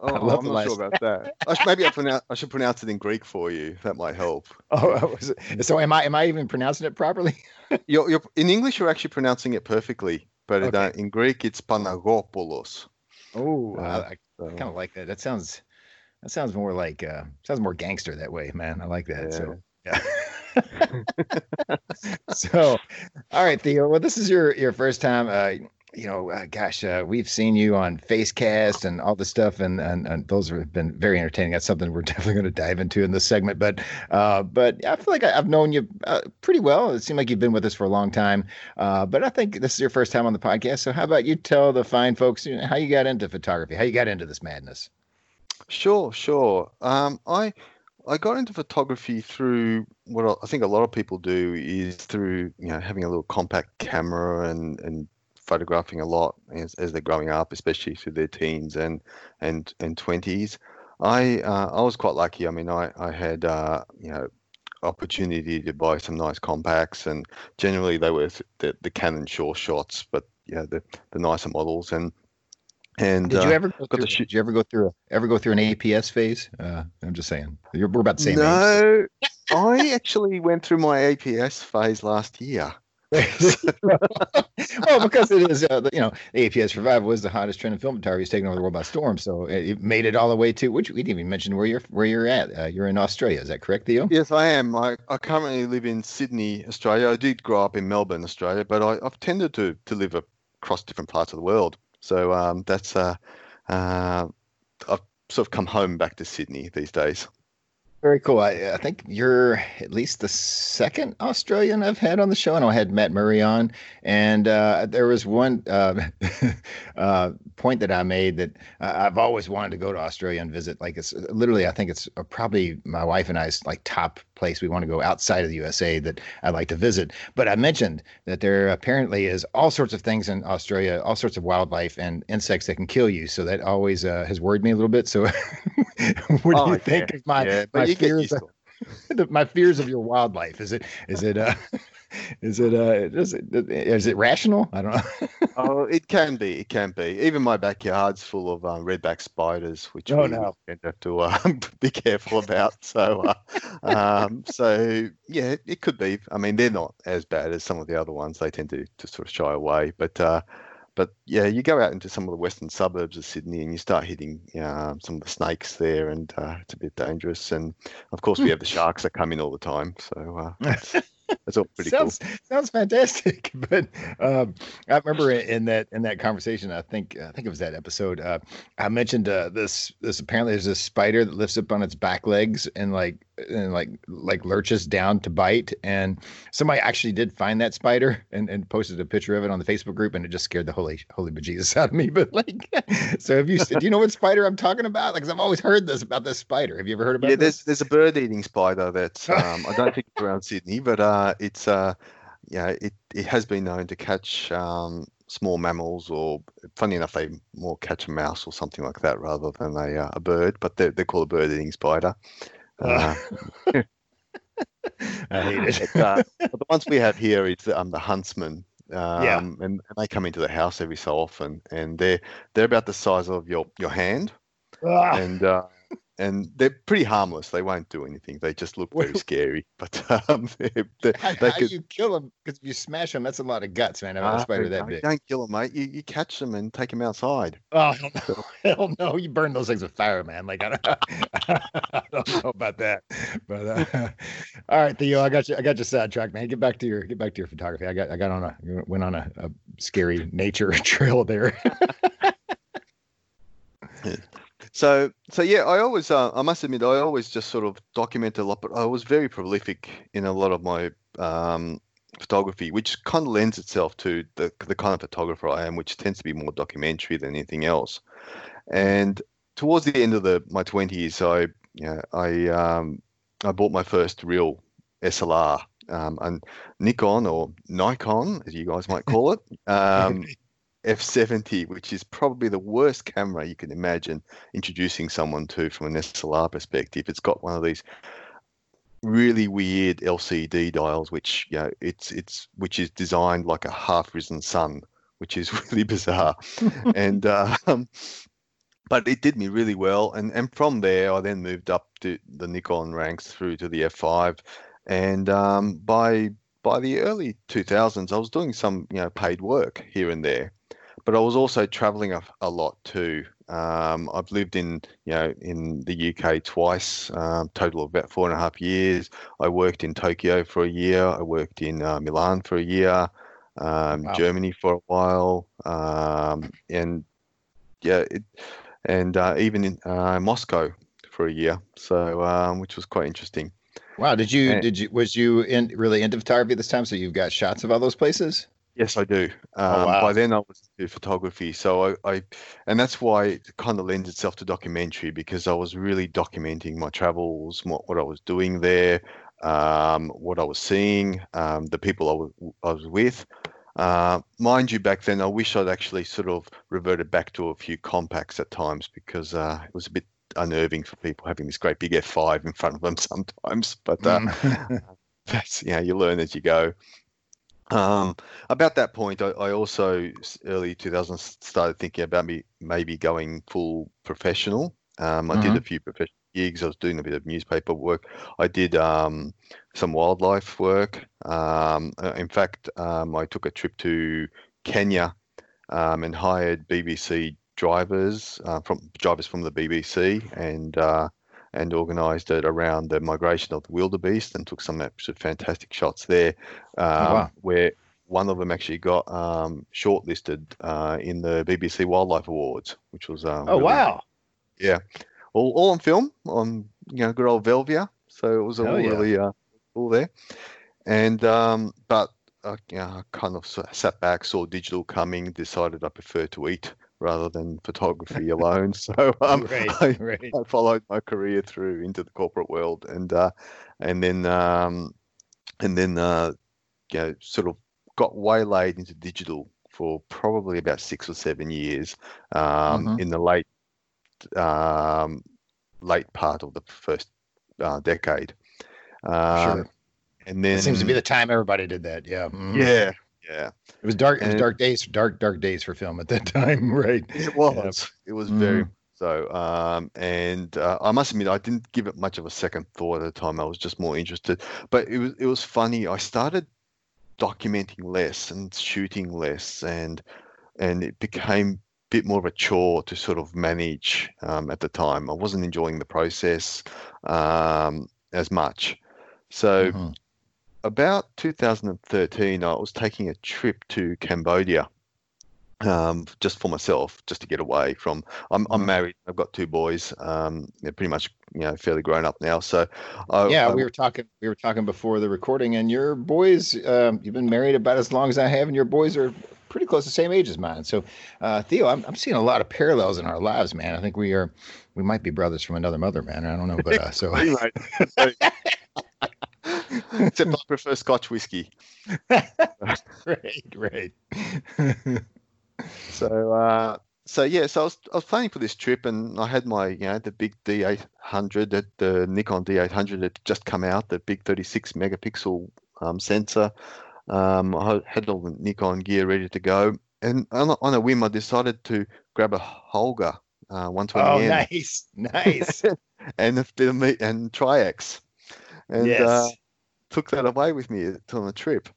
Oh, I'm not sure about that. I should, maybe I, pronounce, I should pronounce it in Greek for you. That might help. Oh, so am I? Am I even pronouncing it properly? you're, you're, in English, you're actually pronouncing it perfectly, but okay. in, in Greek, it's Panagopoulos. Oh, uh, I, so. kind of like that. That sounds that sounds more like uh, sounds more gangster that way, man. I like that. Yeah. So yeah. so, all right, Theo. Well, this is your your first time. Uh, you know, uh, gosh, uh, we've seen you on Facecast and all this stuff, and, and and those have been very entertaining. That's something we're definitely going to dive into in this segment. But uh, but I feel like I, have known you uh, pretty well. It seemed like you've been with us for a long time. Uh, but I think this is your first time on the podcast. So how about you tell the fine folks you know, how you got into photography, how you got into this madness? Sure, sure. Um, I I got into photography through what I think a lot of people do is through you know having a little compact camera and and photographing a lot as, as they're growing up, especially through their teens and and and twenties. I uh, I was quite lucky. I mean, I I had uh, you know opportunity to buy some nice compacts, and generally they were the the Canon Sure shots, but yeah, the the nicer models and. And did you uh, ever go through, did you ever go through a, ever go through an APS phase? Uh, I'm just saying. You're, we're about the same no, age. No, I actually went through my APS phase last year. well, because it is, uh, you know, the APS Revival was the hottest trend in film photography. Taken over the world by storm. So it made it all the way to which we didn't even mention where you're where you're at. Uh, you're in Australia. Is that correct, Theo? Yes, I am. I, I currently live in Sydney, Australia. I did grow up in Melbourne, Australia, but I, have tended to to live across different parts of the world. So um, that's uh, uh, I've sort of come home back to Sydney these days. Very cool. I, I, think you're at least the second Australian I've had on the show, and I had Matt Murray on. And uh, there was one uh, uh, point that I made that I've always wanted to go to Australia and visit. Like it's literally, I think it's probably my wife and I's like top place we want to go outside of the USA that I'd like to visit. But I mentioned that there apparently is all sorts of things in Australia, all sorts of wildlife and insects that can kill you. So that always uh, has worried me a little bit. So what oh, do you think of my, yeah, my fears? Of, my fears of your wildlife is it is it uh is it uh is it is it rational i don't know oh it can be it can be even my backyard's full of uh, redback spiders which oh, we no. have to uh, be careful about so uh, um so yeah it could be i mean they're not as bad as some of the other ones they tend to, to sort of shy away but uh but yeah, you go out into some of the western suburbs of Sydney and you start hitting uh, some of the snakes there, and uh, it's a bit dangerous. And of course, we hmm. have the sharks that come in all the time. So uh, That's all pretty sounds, cool. Sounds fantastic. But um, I remember in that in that conversation, I think I think it was that episode. Uh, I mentioned uh, this this apparently there's this spider that lifts up on its back legs and like and like like lurches down to bite. And somebody actually did find that spider and, and posted a picture of it on the Facebook group, and it just scared the holy holy bejesus out of me. But like, so have you do you know what spider I'm talking about? Like, I've always heard this about this spider. Have you ever heard about? Yeah, this? there's there's a bird eating spider that um, I don't think it's around Sydney, but uh, it's uh, yeah, it it has been known to catch um, small mammals, or funny enough, they more catch a mouse or something like that rather than a, uh, a bird. But they're, they're called a bird-eating spider. Uh, I hate it. But, uh, but the ones we have here is um, the huntsman. Um, Yeah. and, and they come into the house every so often, and they're they're about the size of your your hand, Ah, and uh, and they're pretty harmless. They won't do anything. They just look very scary. But um, they, they, how, they how could- you kill them? Because if you smash them, that's a lot of guts, man. Having a Ah, spider that big. Don't kill them, mate. You, you catch them and take them outside. Oh hell no! Hell no! You burn those things with fire, man. Like I don't, I don't know about that. But uh, all right, Theo, I got you. I got you sidetracked, man. Get back to your get back to your photography. I got I got on a went on a, a scary nature trail there. So, so yeah, I always, uh, I must admit, I always just sort of document a lot, but I was very prolific in a lot of my um, photography, which kind of lends itself to the the kind of photographer I am, which tends to be more documentary than anything else. And towards the end of the my twenties, I, you know, I um, I bought my first real SLR, um, and Nikon or Nikon, as you guys might call it. Um, F70, which is probably the worst camera you can imagine introducing someone to from an SLR perspective. It's got one of these really weird LCD dials, which you know, it's it's which is designed like a half-risen sun, which is really bizarre. and uh, um, but it did me really well, and and from there I then moved up to the Nikon ranks through to the F5, and um, by by the early 2000s I was doing some you know paid work here and there but I was also traveling a, a lot too. Um, I've lived in, you know, in the UK twice, um, total of about four and a half years. I worked in Tokyo for a year. I worked in uh, Milan for a year, um, Wow. Germany for a while, um, and yeah, it, and uh, even in uh, Moscow for a year. So, um, which was quite interesting. wow, did you Eh. did you was you in really into photography this time? So you've got shots of all those places. Yes, I do. Um, Oh, wow. By then, I was into photography, so I, I, and that's why it kind of lends itself to documentary because I was really documenting my travels, what, what I was doing there, um, what I was seeing, um, the people I was, with. Uh, mind you, back then, I wish I'd actually sort of reverted back to a few compacts at times because uh, it was a bit unnerving for people having this great big F5 in front of them sometimes. But uh, Mm. that's you know you learn as you go. Um, about that point, I, I also early 2000s started thinking about me maybe going full professional. Um, I did a few professional gigs. I was doing a bit of newspaper work. I did um, some wildlife work. Um, uh, in fact, um, I took a trip to Kenya um, and hired BBC drivers uh, from drivers from the BBC and uh, and organised it around the migration of the wildebeest and took some absolute fantastic shots there. Um, wow. Where one of them actually got um, shortlisted uh, in the BBC Wildlife Awards, which was uh, oh really- wow! all, all on film on you know good old Velvia. So it was all yeah. really uh, all there. And um, but uh, you know, I kind of sat back, saw digital coming, decided I prefer to eat rather than photography alone. So um, right, I, right. I followed my career through into the corporate world, and uh, and then um, and then uh, you know, sort of got waylaid into digital for probably about six or seven years um, Mhm. in the late um, late part of the first uh, decade. Um, Sure. And then It seems to be the time everybody did that. Yeah. Mhm. yeah, yeah. It was dark. It was dark days. Dark, dark days for film at that time. Right. It was. It was Mm. very so. Um, and uh, I must admit, I didn't give it much of a second thought at the time. I was just more interested. But it was it was funny. I started documenting less and shooting less, and and it became a bit more of a chore to sort of manage um, at the time. I wasn't enjoying the process um, as much. So Mhm. About 2013, I was taking a trip to Cambodia um, just for myself, just to get away from. I'm, I'm Mhm. married. I've got two boys. Um, they're pretty much you know fairly grown up now. So I, yeah, I- we were talking. We were talking before the recording, and your boys. Um, you've been married about as long as I have, and your boys are pretty close to the same age as mine. So, uh, Theo, I'm, I'm seeing a lot of parallels in our lives, man. I think we are. We might be brothers from another mother, man. I don't know, but uh, so. Except I prefer Scotch whiskey. right, right. So uh, so yeah, so I was, I was planning for this trip, and I had my you know the big D800, the, the Nikon D800 had just come out, the big 36 megapixel um, sensor. Um, I had all the Nikon gear ready to go, and on a, on a whim, I decided to grab a Holga uh, 120 Oh, nice, nice. and the, and Tri-X, and yes. uh, took that away with me on the trip.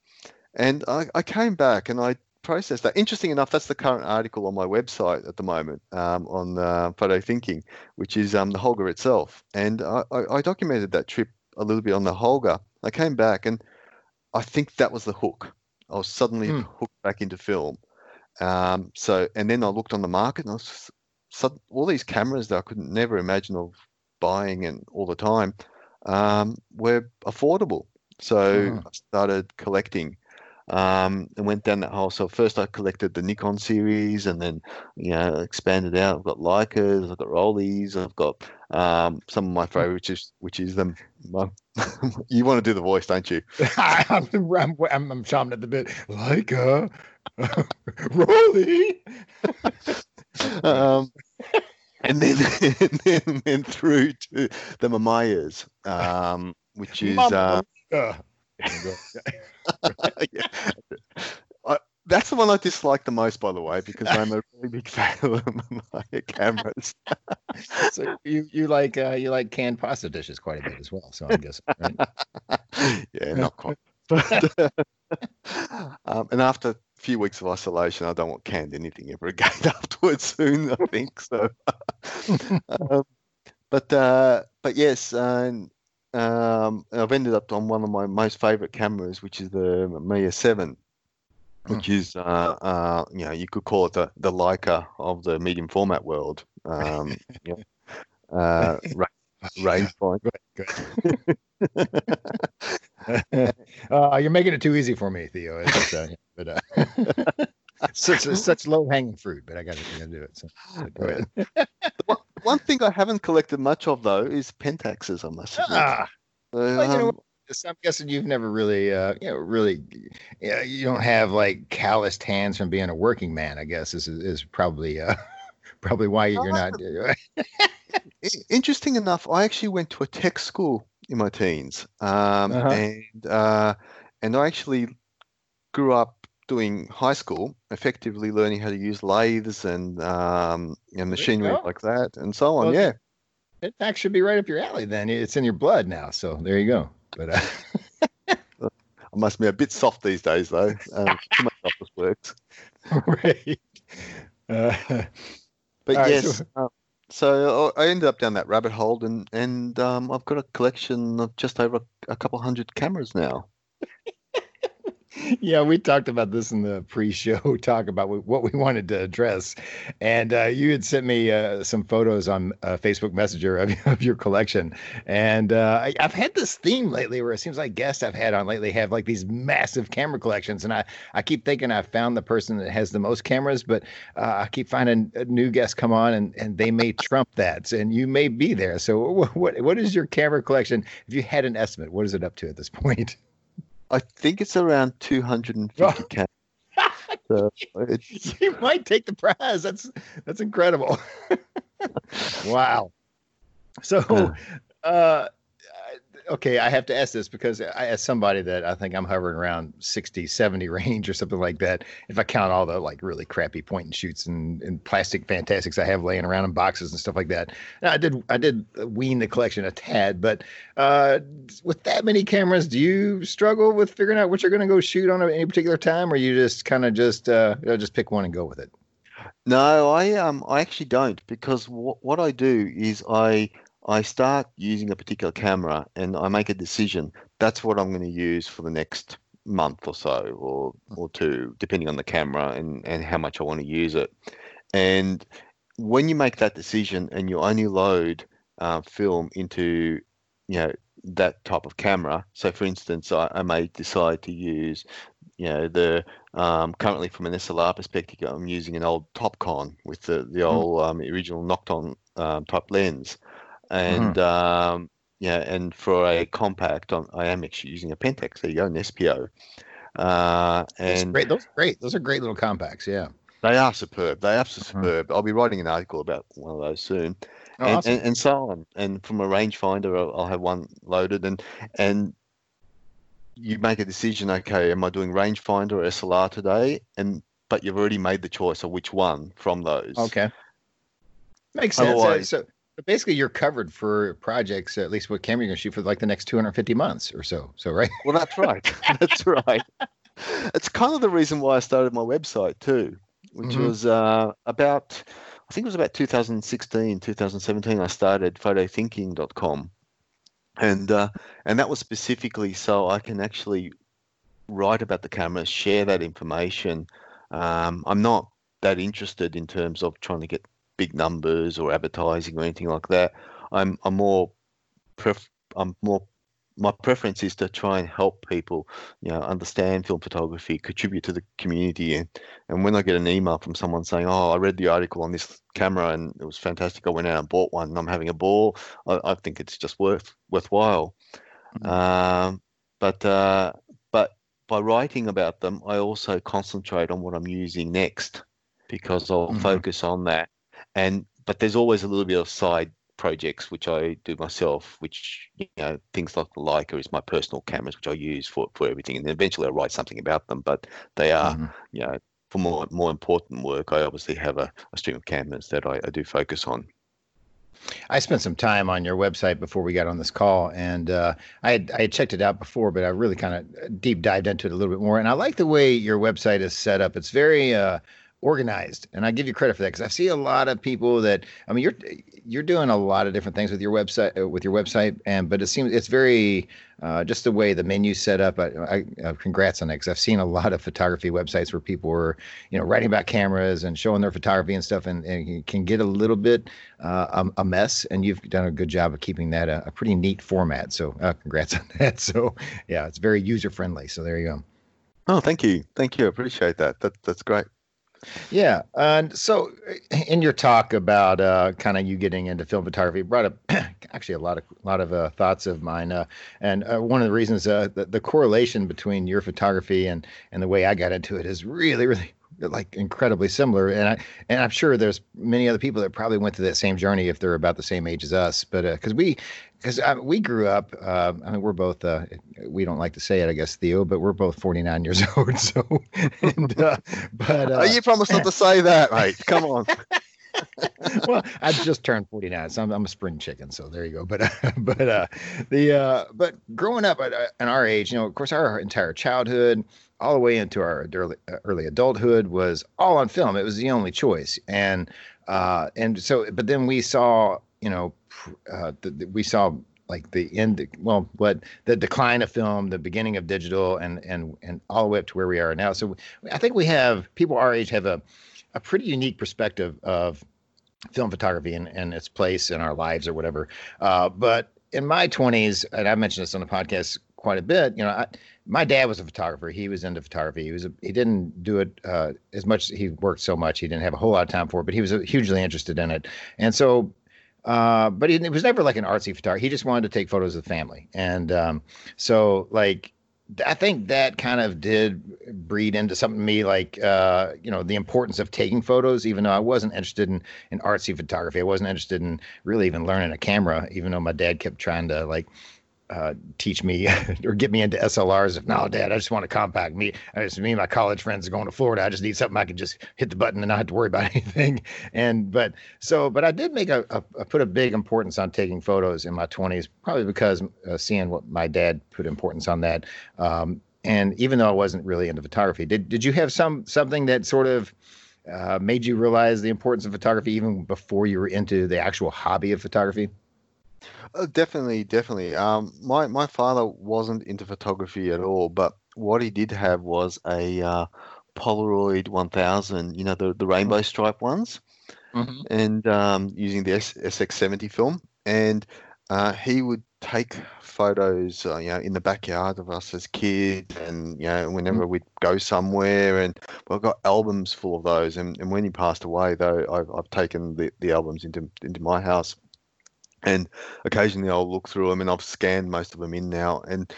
And I, I came back and I processed that. Interesting enough, that's the current article on my website at the moment um, on uh, photo thinking, which is um, the Holga itself. And I, I, I documented that trip a little bit on the Holga. I came back and I think that was the hook. I was suddenly Hmm. hooked back into film. Um, so, and then I looked on the market and I was all these cameras that I could never imagine of buying and all the time um, were affordable. So Mhm. I started collecting um, and went down that whole. So first I collected the Nikon series, and then you know expanded out. I've got Leicas, I've got Rolleis, I've got um, some of my favorites, which is which is them. You want to do the voice, don't you? I'm, I'm, I'm, I'm chomping at the bit. Like a Rolly. um, and then and then, then through to the Mamiyas, um, which is uh, Mama. yeah. I, that's the one I dislike the most, by the way, because I'm a really big fan of the Mamiya cameras. so you you like uh, you like canned pasta dishes quite a bit as well. So I guess right? yeah, not quite. But, um, and after a few weeks of isolation, I don't want canned anything ever again afterwards. Soon, I think so. um, but uh, but yes, and um, I've ended up on one of my most favorite cameras, which is the Mamiya Seven, which is uh, uh, you know you could call it the the Leica of the medium format world. Um, know, uh, ra- range find. uh, you're making it too easy for me, Theo. It's, uh, but uh, such such low hanging fruit, but I got to do it. So, so go ahead. one, one thing I haven't collected much of though is pentaxes. I must admit. Ah, well, you know um. I'm guessing you've never really, uh, you know, really, yeah, you don't have like calloused hands from being a working man. I guess is is probably uh, probably why you're not. interesting enough, I actually went to a tech school in my teens, um, Uh-huh. and uh, and I actually grew up doing high school, effectively learning how to use lathes and um, and machinery like that, and so on. Well, yeah, It actually should be right up your alley. Then it's in your blood now. So there you go. But uh, I must be a bit soft these days though. Um, too much office works. right. Uh, But right, yes, so- um, so I ended up down that rabbit hole, and and um, I've got a collection of just over a couple hundred cameras now. Yeah, we talked about this in the pre-show talk about what we wanted to address, and uh, you had sent me uh, some photos on uh, Facebook Messenger of, of your collection, and uh, I, I've had this theme lately where it seems like guests I've had on lately have like these massive camera collections, and I I keep thinking I found the person that has the most cameras, but uh, I keep finding new guests come on and and they may trump that, and you may be there. So what, what is your camera collection? If you had an estimate, what is it up to at this point? I think it's around 250k. So you might take the prize. That's that's incredible. wow. So, uh, okay, I have to ask this because I, as somebody that I think I'm hovering around 60, 70 range or something like that, if I count all the like really crappy point and shoots and, and plastic fantastics I have laying around in boxes and stuff like that. I did I did wean the collection a tad, but uh, with that many cameras, do you struggle with figuring out what you're going to go shoot on at any particular time, or you just kind of just uh, you know, just pick one and go with it? no, I um I actually don't because what what I do is I I start using a particular camera and I make a decision. That's what I'm going to use for the next month or so, or or two, depending on the camera and and how much I want to use it. And when you make that decision and you only load uh, film into, you know, that type of camera. So, for instance, I, I may decide to use, you know, the um, currently from an SLR perspective, I'm using an old Topcon with the the old um, original Nocton um, type lens, and um, yeah, and for a compact, I'm, I am actually using a Pentax. There you go, an Espio. Uh, That's and great. Those are great. Those are great little compacts. Yeah. They are superb. They are Mhm. superb. I'll be writing an article about one of those soon, Oh, and, awesome. and and so on. And from a rangefinder, I'll, I'll have one loaded, and and you make a decision. Okay, am I doing rangefinder or SLR today? And but you've already made the choice of which one from those. Okay. Makes sense. Otherwise- so so basically, you're covered for projects, at least what camera you're going to shoot for like the next 250 months or so. So, right? Well, that's right. that's right. It's kind of the reason why I started my website too, which Mhm. was uh, about, I think it was about 2016, 2017. I started photothinking.com, and uh, and that was specifically so I can actually write about the camera, share that information. Um, I'm not that interested in terms of trying to get big numbers or advertising or anything like that. I'm I'm more pref- I'm more my preference is to try and help people, you know, understand film photography, contribute to the community, and and when I get an email from someone saying, "Oh, I read the article on this camera and it was fantastic. I went out and bought one, and I'm having a ball," I, I think it's just worth worthwhile. Mhm. Um, but uh, but by writing about them, I also concentrate on what I'm using next because I'll Mhm. focus on that. And but there's always a little bit of side projects which I do myself, which you know things like the Leica is my personal cameras, which I use for for everything, and then eventually I write something about them. But they are Mhm. you know for more more important work, I obviously have a, a stream of cameras that I, I do focus on. I spent some time on your website before we got on this call, and uh, I had I had checked it out before, but I really kind of deep dived into it a little bit more. And I like the way your website is set up. It's very uh, organized, and I give you credit for that because I see a lot of people that I mean you're you're doing a lot of different things with your website uh, with your website, and but it seems it's very uh, just the way the menu's set up. I, I uh, congrats on that because I've seen a lot of photography websites where people were you know writing about cameras and showing their photography and stuff, and, and it can get a little bit uh, a, a mess. And you've done a good job of keeping that a, a pretty neat format. So uh, congrats on that. So yeah, it's very user friendly. So there you go. Oh, thank you, thank you. I appreciate that. That that's great. Yeah, and so in your talk about uh, kind of you getting into film photography, brought up actually a lot of lot of uh, thoughts of mine, uh, and uh, one of the reasons uh, the, the correlation between your photography and and the way I got into it is really really like incredibly similar, and I and I'm sure there's many other people that probably went through that same journey if they're about the same age as us, but because we because we grew up, uh, I mean, we're both, uh, we don't like to say it, I guess, Theo, but we're both 49 years old. So, and, uh, but, uh, oh, you promised not to say that, mate. Come on. well, I just turned 49, so I'm, I'm a spring chicken. So there you go. But, uh, but, uh, the, uh, but growing up at, uh, at our age, you know, of course, our entire childhood, all the way into our early, uh, early adulthood was all on film. It was the only choice. And, uh, and so, but then we saw, you know, uh, the, the, we saw like the end well what the decline of film the beginning of digital and and and all the way up to where we are now so i think we have people our age have a a pretty unique perspective of film photography and, and its place in our lives or whatever uh, but in my 20s and i mentioned this on the podcast quite a bit you know I, my dad was a photographer he was into photography he was a, he didn't do it uh, as much he worked so much he didn't have a whole lot of time for it but he was hugely interested in it and so uh, but he, it was never like an artsy photographer. He just wanted to take photos of the family, and um, so like I think that kind of did breed into something to me, like uh, you know the importance of taking photos. Even though I wasn't interested in in artsy photography, I wasn't interested in really even learning a camera. Even though my dad kept trying to like uh, teach me or get me into SLRs. If no, Dad, I just want a compact. Me, I just me and my college friends are going to Florida. I just need something I can just hit the button and not have to worry about anything. And but so, but I did make a, put a big importance on taking photos in my 20s, probably because uh, seeing what my dad put importance on that. Um, and even though I wasn't really into photography, did did you have some something that sort of uh, made you realize the importance of photography even before you were into the actual hobby of photography? Uh, definitely, definitely. Um, my my father wasn't into photography at all, but what he did have was a uh, Polaroid 1000. You know, the the rainbow stripe ones, Mm-hmm. and um, using the SX70 film, and uh, he would take photos, uh, you know, in the backyard of us as kids, and you know, whenever we'd go somewhere, and well, I've got albums full of those. And, and when he passed away, though, I've, I've taken the, the albums into into my house and occasionally I'll look through them and I've scanned most of them in now and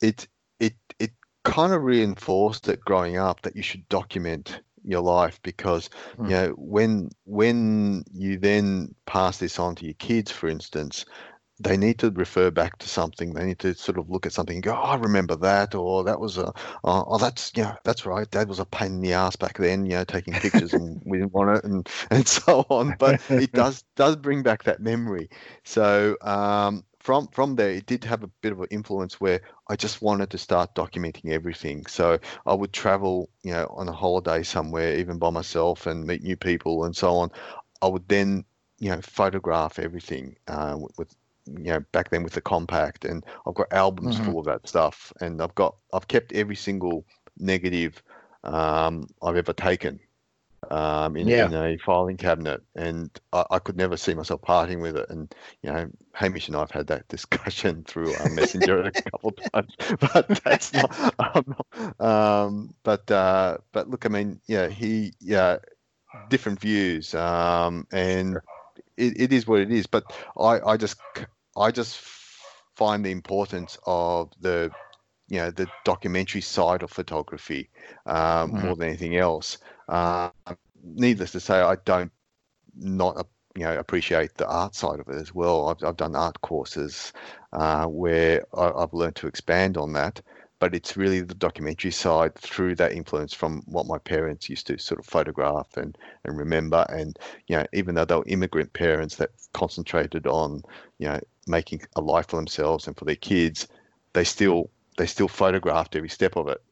it it it kind of reinforced it growing up that you should document your life because Hmm. you know when when you then pass this on to your kids, for instance, they need to refer back to something. They need to sort of look at something and go, oh, I remember that, or that was a, oh, oh, that's, yeah, that's right. Dad was a pain in the ass back then, you know, taking pictures and we didn't want it and, and so on. But it does, does bring back that memory. So, um, from, from there, it did have a bit of an influence where I just wanted to start documenting everything. So I would travel, you know, on a holiday somewhere, even by myself, and meet new people and so on. I would then, you know, photograph everything uh, with you know back then with the compact and i've got albums Mhm. full of that stuff and i've got i've kept every single negative um, i've ever taken um, in, Yeah. in a filing cabinet and I, I could never see myself parting with it and you know hamish and i've had that discussion through uh, messenger a couple of times but that's not um, um, but uh, but look i mean yeah he yeah different views um, and it, it is what it is but I, I just I just find the importance of the you know the documentary side of photography um, Mhm. more than anything else. Uh, needless to say, I don't not you know appreciate the art side of it as well. I've I've done art courses uh, where I, I've learned to expand on that. But it's really the documentary side through that influence from what my parents used to sort of photograph and, and remember. And, you know, even though they were immigrant parents that concentrated on, you know, making a life for themselves and for their kids, they still they still photographed every step of it.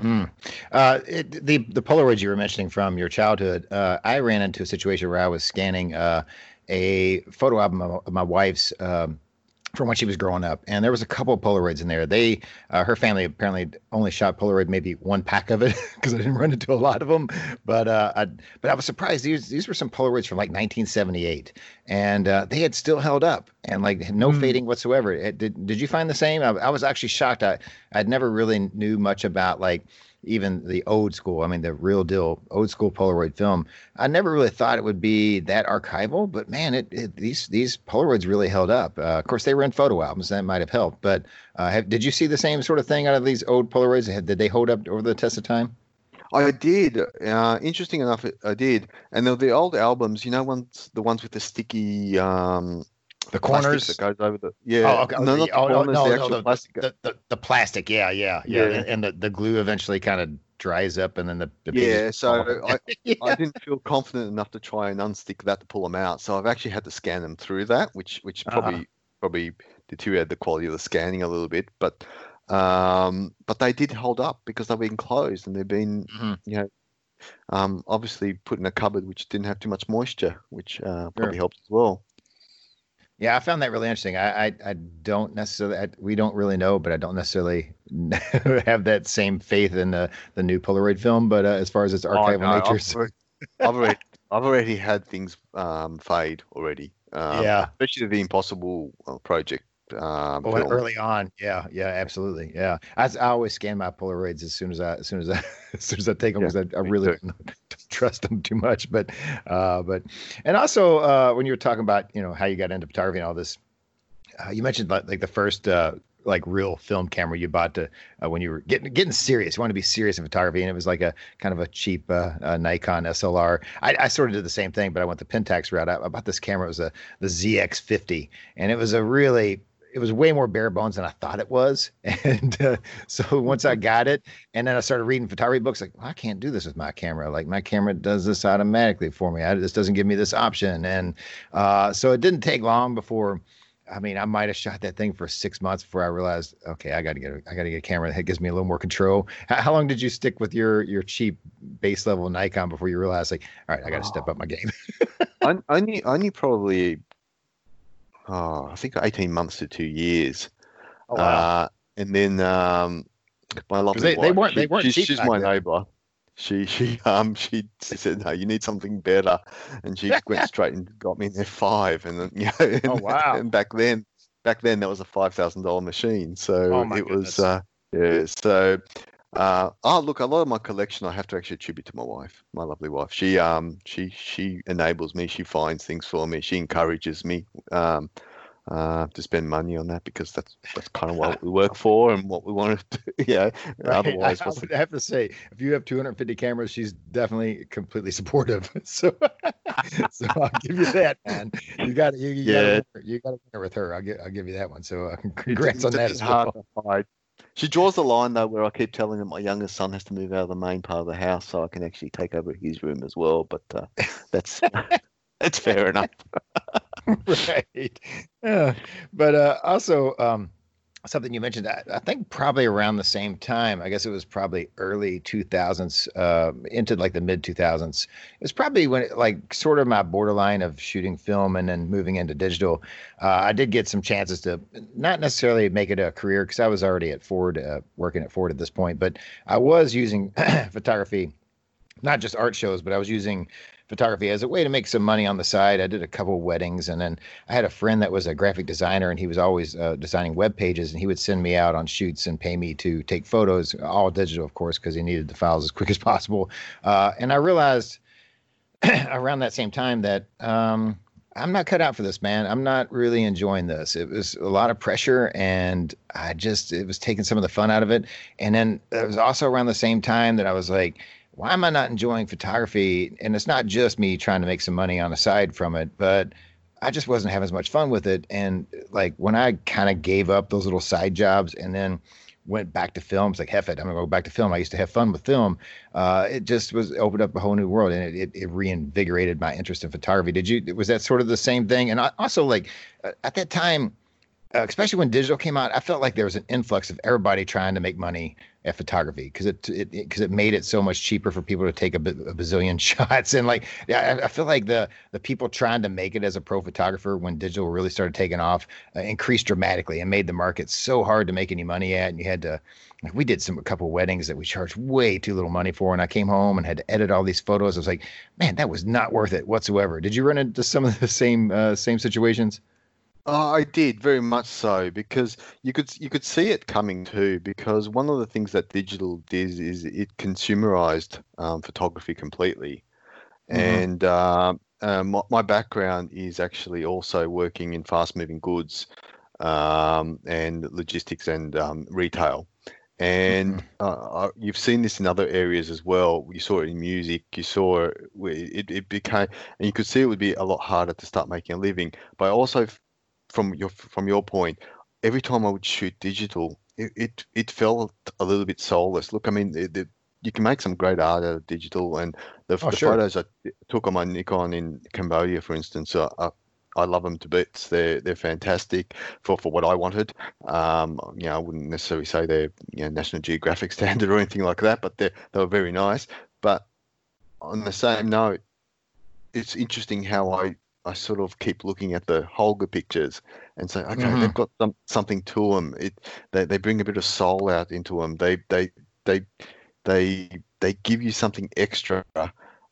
Hmm. Uh, it, the the Polaroids you were mentioning from your childhood, uh, I ran into a situation where I was scanning uh, a photo album of, of my wife's um, from when she was growing up, and there was a couple of Polaroids in there. They, uh, her family apparently only shot Polaroid maybe one pack of it because I didn't run into a lot of them. But uh, I, but I was surprised. These these were some Polaroids from like 1978, and uh, they had still held up and like no Hmm. fading whatsoever. It, did did you find the same? I, I was actually shocked. I I'd never really knew much about like even the old school. I mean, the real deal old school Polaroid film. I never really thought it would be that archival, but man, it, it these these Polaroids really held up. Uh, of course, they were in photo albums, that might have helped. But uh, have, did you see the same sort of thing out of these old Polaroids? Did they hold up over the test of time? I did. Uh, interesting enough, I did. And the, old albums, you know, ones the ones with the sticky um, The corners. that goes over the yeah. Oh, okay. No, the oh, corners, no, the no, the, plastic. the, the, the plastic. Yeah, yeah, yeah. Yeah. And, the, the glue eventually kind of dries up, and then the, yeah, so. I, Yeah. I didn't feel confident enough to try and unstick that to pull them out. So I've actually had to scan them through that, which which Uh-huh. probably probably deteriorated the quality of the scanning a little bit. But um, but they did hold up because they've been closed and they've been Mhm. you know um, obviously put in a cupboard which didn't have too much moisture, which uh, probably helped as well. Yeah, I found that really interesting. I I, I don't necessarily I, we don't really know, but I don't necessarily have that same faith in the the new Polaroid film. But uh, as far as its Oh, archival no, nature, I've, already, I've already I've already had things um, fade already. Um, yeah, especially the Impossible uh, project. Um, oh, early on, yeah, yeah, absolutely, yeah. I, I always scan my Polaroids as soon as I as soon as I as soon as I take them Yeah, because I, I really don't, don't trust them too much. But uh, but and also uh, when you were talking about you know how you got into photography and all this, uh, you mentioned like, like the first uh, like real film camera you bought to uh, when you were getting getting serious. You want to be serious in photography, and it was like a kind of a cheap uh, uh, Nikon SLR. I, I sort of did the same thing, but I went the Pentax route. I, I bought this camera. It was a the ZX50, and it was a really it was way more bare bones than I thought it was. And uh, so once I got it, and then I started reading photography books, like well, I can't do this with my camera. Like my camera does this automatically for me. I, this doesn't give me this option. And uh, so it didn't take long before. I mean, I might have shot that thing for six months before I realized, okay, I got to get, a, I got to get a camera that gives me a little more control. How, how long did you stick with your your cheap base level Nikon before you realized, like, all right, I got to step up my game? on- only only probably oh, I think 18 months to two years. Oh, Uh, and then um, my lovely they- they weren't- she- they weren't she's, cheap she's my neighbor. She she um she, she said no, you need something better, and she went straight and got me in F5, and then you know, and, Oh, wow. and back then back then that was a five thousand dollar machine, so Oh, it goodness. was uh yeah so. Uh, oh look, a lot of my collection I have to actually attribute to my wife, my lovely wife. She um she she enables me. She finds things for me. She encourages me. Um, uh, to spend money on that because that's that's kind of what we work for and what we want to do. Yeah. Right. Otherwise, I, I would have to say, if you have 250 cameras, she's definitely completely supportive. So, so I'll give you that, man. You got you, you Yeah. got you got to with her. I'll give I'll give you that one. So, uh, It's- congrats on it's that as hard well. to hide. She draws the line though, where I keep telling her my youngest son has to move out of the main part of the house so I can actually take over his room as well. But uh, that's that's fair enough. right. Yeah. But uh, also, um, something you mentioned, I, I think probably around the same time, I guess it was probably early 2000s, uh, into like the mid 2000s. It was probably when, it, like, sort of my borderline of shooting film and then moving into digital. Uh, I did get some chances to not necessarily make it a career because I was already at Ford, uh, working at Ford at this point, but I was using photography, not just art shows, but I was using photography as a way to make some money on the side. I did a couple weddings, and then I had a friend that was a graphic designer, and he was always uh, designing web pages, and he would send me out on shoots and pay me to take photos, all digital, of course, because he needed the files as quick as possible. Uh, and I realized around that same time that um, I'm not cut out for this, man. I'm not really enjoying this. It was a lot of pressure, and I just it was taking some of the fun out of it. And then it was also around the same time that I was like, why am I not enjoying photography? And it's not just me trying to make some money on the side from it, but I just wasn't having as much fun with it. And like when I kind of gave up those little side jobs and then went back to film, it's like, heck it, I'm gonna go back to film. I used to have fun with film. Uh, it just was opened up a whole new world and it, it, it reinvigorated my interest in photography. Did you, was that sort of the same thing? And I, also like uh, at that time, uh, especially when digital came out, I felt like there was an influx of everybody trying to make money at photography because it because it, it made it so much cheaper for people to take a, bazillion shots. And like I, I feel like the the people trying to make it as a pro photographer when digital really started taking off uh, increased dramatically and made the market so hard to make any money at. And you had to like we did some a couple weddings that we charged way too little money for. And I came home and had to edit all these photos. I was like man that was not worth it whatsoever. Did you run into some of the same uh, same situations Oh, I did very much so because you could you could see it coming too. Because one of the things that digital did is it consumerized um, photography completely, Mhm. and uh, uh, my, my background is actually also working in fast-moving goods um, and logistics and um, retail. And uh, uh, you've seen this in other areas as well. You saw it in music. You saw it, it, it became, and you could see it would be a lot harder to start making a living. But also, f- from your from your point, every time I would shoot digital, it it, it felt a little bit soulless. Look, I mean, the, the, you can make some great art out of digital, and the, Oh, the sure. photos I took on my Nikon in Cambodia, for instance, are, are I love them to bits. They're they're fantastic for, for what I wanted. Um, you know, I wouldn't necessarily say they're you know National Geographic standard or anything like that, but they they were very nice. But on the same note, it's interesting how I I sort of keep looking at the Holger pictures and say, okay, Mhm. they've got some, something to them. It they, they bring a bit of soul out into them. They they they they they give you something extra,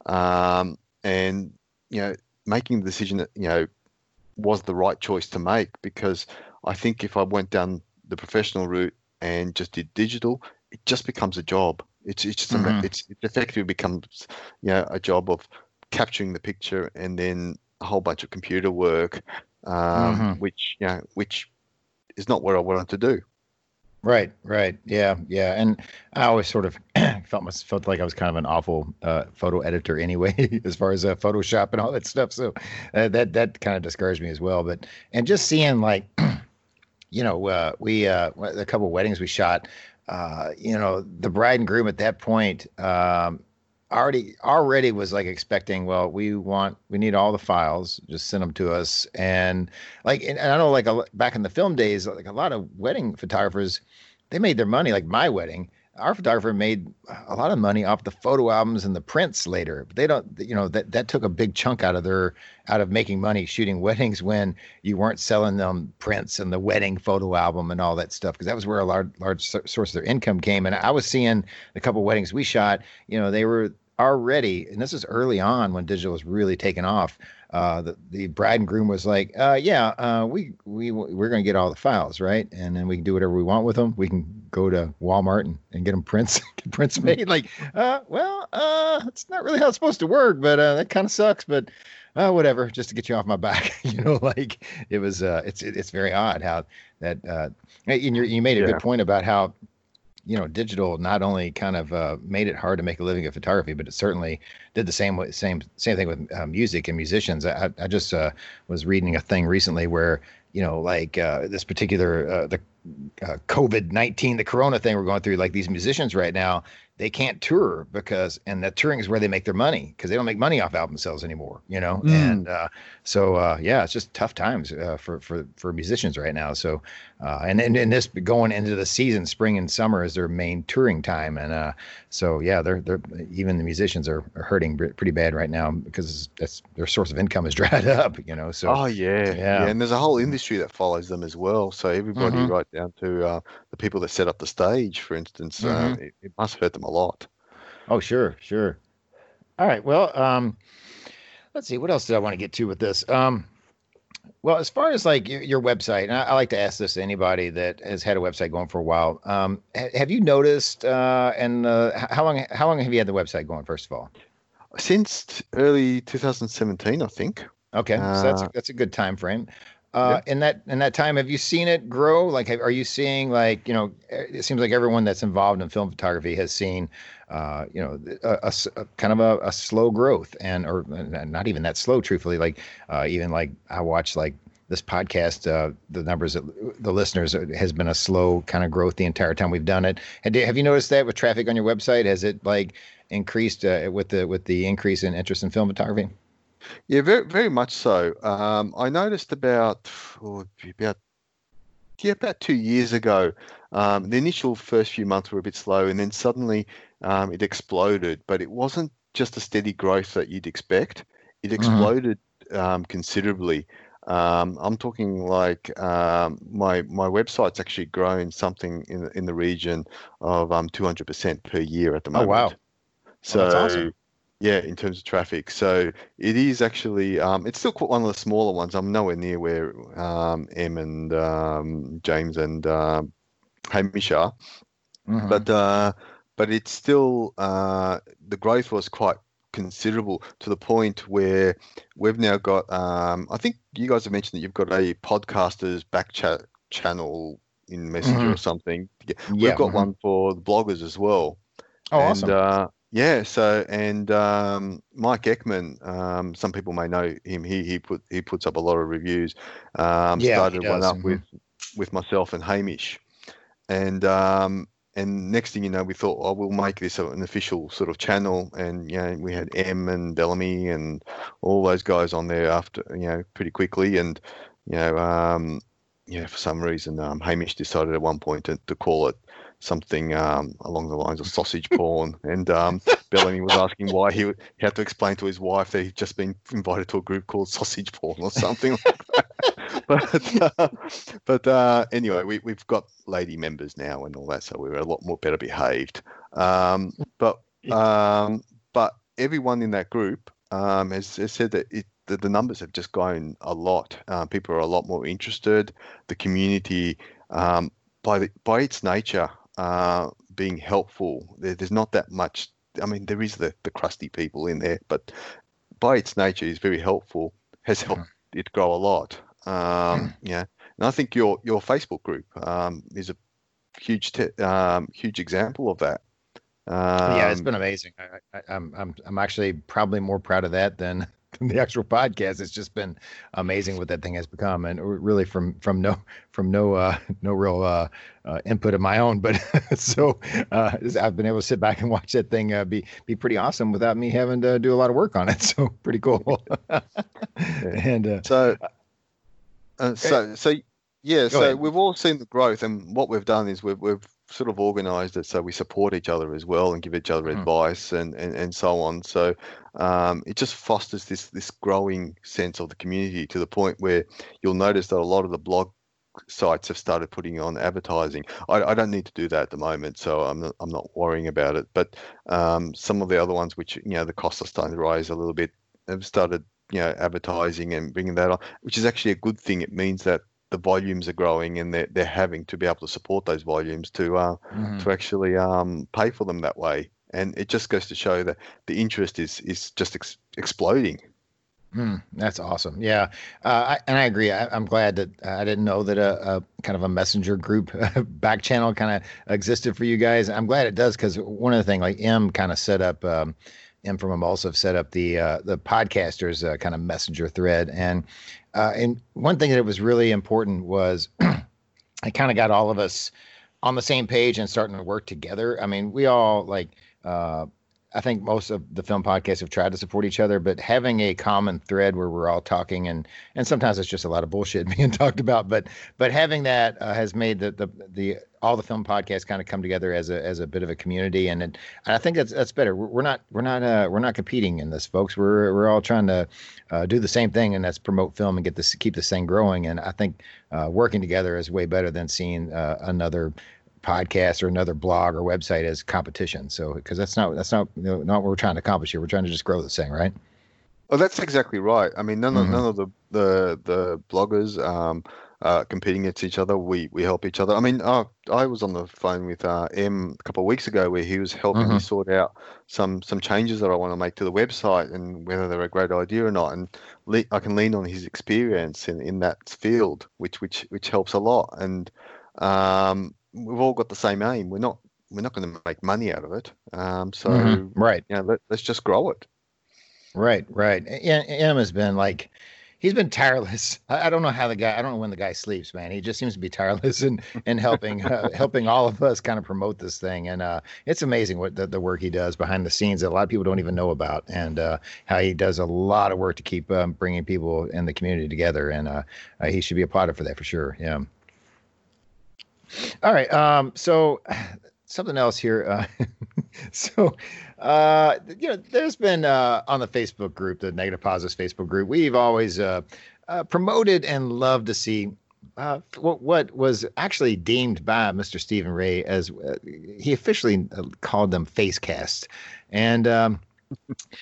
um, and you know making the decision that you know was the right choice to make because I think if I went down the professional route and just did digital, it just becomes a job. It's it's just a, it's it effectively becomes you know a job of capturing the picture and then a whole bunch of computer work, um, Mhm. which you know which is not what I wanted to do. Right, right, yeah, yeah, and I always sort of felt felt like I was kind of an awful uh, photo editor anyway, as far as uh, Photoshop and all that stuff. So uh, that that kind of discouraged me as well. But and just seeing like, you know, uh, we uh, a couple weddings we shot, uh, you know, the bride and groom at that point um, already already was like expecting. Well, we want we need all the files, just send them to us, and like and, and I know like a, back in the film days, like a lot of wedding photographers they made their money like my wedding our photographer made a lot of money off the photo albums and the prints later but they don't you know that that took a big chunk out of their out of making money shooting weddings when you weren't selling them prints and the wedding photo album and all that stuff because that was where a large large source of their income came and i was seeing a couple weddings we shot you know they were already, and this is early on when digital was really taking off. Uh, the, the bride and groom was like, uh, "Yeah, uh, we we we're going to get all the files, right? And then we can do whatever we want with them. We can go to Walmart and, and get them prints get prints made. Like, uh, well, uh, it's not really how it's supposed to work, but uh, that kind of sucks. But uh, whatever, just to get you off my back, you know, like it was. Uh, it's it's very odd how that. Uh, and you you made a Yeah. good point about how you know, digital not only kind of uh, made it hard to make a living at photography, but it certainly did the same same same thing with uh, music and musicians. I, I just uh, was reading a thing recently where you know, like uh, this particular uh, the uh, COVID nineteen, the Corona thing we're going through. Like these musicians right now, they can't tour because, and that touring is where they make their money because they don't make money off album sales anymore. You know, Mm. and uh, so uh, yeah, it's just tough times uh, for for for musicians right now. So uh, and, and and this going into the season, spring and summer is their main touring time, and uh, so yeah, they're they're even the musicians are, are hurting pretty bad right now because that's their source of income is dried up. You know, so oh yeah, yeah. yeah, and there's a whole industry that follows them as well. So everybody, Mhm. right down to uh, the people that set up the stage, for instance, uh, it, it must hurt them a lot. Oh, sure, sure. All right. Well, um, let's see. What else did I want to get to with this? Um, well, as far as like your, your website, and I, I like to ask this to anybody that has had a website going for a while. Um, ha- have you noticed? Uh, and uh, how long? How long have you had the website going? First of all, Since early 2017, I think. okay, so that's Uh, that's a good time frame. Uh, in that in that time, have you seen it grow? Like, have, are you seeing like you know? It seems like everyone that's involved in film photography has seen, uh, you know, a kind of a, a slow growth, and or not even that slow, truthfully. Like, uh, even like I watch like this podcast, uh, the numbers, that the listeners uh, has been a slow kind of growth the entire time we've done it. And have you noticed that with traffic on your website? Has it like increased uh, with the with the increase in interest in film photography? Yeah, very very much so. Um, I noticed about oh, about yeah about two years ago, um, the initial first few months were a bit slow, and then suddenly um, it exploded. But it wasn't just a steady growth that you'd expect. It exploded um, considerably. Um, I'm talking like um, my my website's actually grown something in the- in the region of um 200% per year at the moment. Oh, wow. So that's awesome. Yeah, in terms of traffic. So it is actually um, it's still quite one of the smaller ones. I'm nowhere near where um, M and um, James and um, Hamish are, Mhm. but uh, but it's still uh, the growth was quite considerable to the point where we've now got. Um, I think you guys have mentioned that you've got a podcasters back chat channel in Messenger or something. Mm-hmm. yeah. We've got mhm. one for the bloggers as well. Oh, and, awesome. Uh, yeah. So and um, Mike Ekman, um, some people may know him. He he put he puts up a lot of reviews. Um, Yeah, started one up mhm. with with myself and Hamish, and um, and next thing you know, we thought, oh, we'll make this an official sort of channel, and you know, we had M and Bellamy and all those guys on there after you know pretty quickly, and you know, um, yeah, for some reason, um, Hamish decided at one point to, to call it something um, along the lines of sausage porn, and um, Bellamy was asking why he, he had to explain to his wife that he'd just been invited to a group called Sausage Porn or something like that. But uh, but uh, anyway, we we've got lady members now and all that, so we're a lot more better behaved. Um, but um, but everyone in that group um, has, has said that it the, the numbers have just grown a lot. Uh, people are a lot more interested. The community, um, by the, by its nature, uh, being helpful, there, there's not that much. I mean, there is the, the crusty people in there, but by its nature, is very helpful. Has helped it grow a lot. Um, yeah, and I think your your Facebook group um, is a huge te- um, huge example of that. Um, yeah, it's been amazing. I, I, I'm I'm I'm actually probably more proud of that than, than the actual podcast. It's just been amazing what that thing has become, and really from from no from no uh, no real uh, uh, input of my own, but so uh, I've been able to sit back and watch that thing uh, be be pretty awesome without me having to do a lot of work on it. So pretty cool. and uh, So, uh, so, so, yeah. So ahead. we've all seen the growth, and what we've done is we've we've sort of organised it so we support each other as well and give each other Mhm. advice and, and and so on. So, um, it just fosters this this growing sense of the community to the point where you'll notice that a lot of the blog sites have started putting on advertising. I, I don't need to do that at the moment, so I'm not, I'm not worrying about it. But um, some of the other ones, which you know the costs are starting to rise a little bit, have started you know advertising and bringing that on, which is actually a good thing. It means that the volumes are growing and they're, they're having to be able to support those volumes to uh, mm-hmm. to actually um, pay for them that way. And it just goes to show that the interest is is just ex- exploding. Mm, that's awesome. Yeah, uh, I, and I agree. I, am glad that uh, I didn't know that a, a, kind of a messenger group back channel kind of existed for you guys. I'm glad it does because one of the things like M kind of set up. Um, M from Emulsive set up the uh, the podcasters uh, kind of messenger thread, and uh, and one thing that was really important was I kind of got all of us on the same page and starting to work together. I mean, we all like uh, I think most of the film podcasts have tried to support each other, but having a common thread where we're all talking and and sometimes it's just a lot of bullshit being talked about, but but having that uh, has made the, the the all the film podcasts kind of come together as a as a bit of a community, and, it, and I think that's that's better. We're not we're not uh, we're not competing in this, folks. We're we're all trying to uh, do the same thing, and that's promote film and get this keep this thing growing. And I think uh, working together is way better than seeing uh, another podcast or another blog or website as competition. So because that's not that's not you know, not what we're trying to accomplish here. We're trying to just grow this thing, right? Well, that's exactly right. I mean, none of mm-hmm. none of the the the bloggers um, uh, competing against each other. We we help each other. I mean, uh, I was on the phone with uh, M a couple of weeks ago where he was helping mm-hmm. me sort out some some changes that I want to make to the website and whether they're a great idea or not. And le- I can lean on his experience in, in that field, which which which helps a lot. And um, we've all got the same aim. We're not we're not going to make money out of it. Um, so mm-hmm. right, you know, let, us just grow it. Right, right. M has been like he's been tireless. I, I, don't know how the guy. I don't know when the guy sleeps, man. He just seems to be tireless and and helping uh, helping all of us kind of promote this thing. And uh, it's amazing what the, the work he does behind the scenes that a lot of people don't even know about, and uh, how he does a lot of work to keep um, bringing people in the community together. And uh, uh, he should be applauded for that for sure. Yeah. All right. Um, so something else here. Uh, so, uh, you know, there's been uh, on the Facebook group, the Negative Positives Facebook group, we've always uh, uh, promoted and loved to see uh, what, what was actually deemed by Mr. Stephen Ray as uh, he officially called them face cast, and um,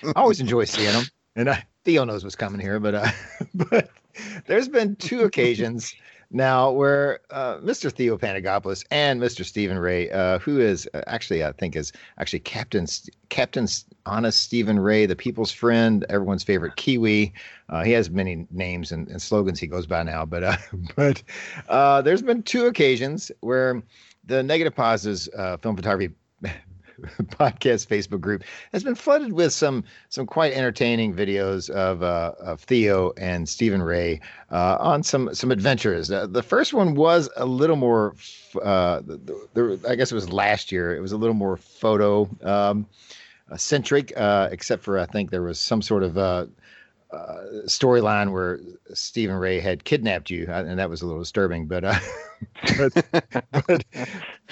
I always enjoy seeing them. And I, Theo knows what's coming here, but uh, but there's been two occasions now, where uh, Mr. Theo Panagopoulos and Mr. Stephen Ray, uh, who is uh, actually, I think, is actually Captain Captain Honest Stephen Ray, the people's friend, everyone's favorite Kiwi. Uh, he has many names and, and, slogans he goes by now, but uh, but there's been two occasions where the Negative Positives film photography podcast Facebook group has been flooded with some some quite entertaining videos of uh, of Theo and Stephen Ray uh, on some some adventures. Uh, the first one was a little more, uh, the, the, I guess it was last year. It was a little more photo um, centric, uh, except for I think there was some sort of uh, storyline where Stephen Ray had kidnapped you, uh, and that was a little disturbing. But, uh, but, but,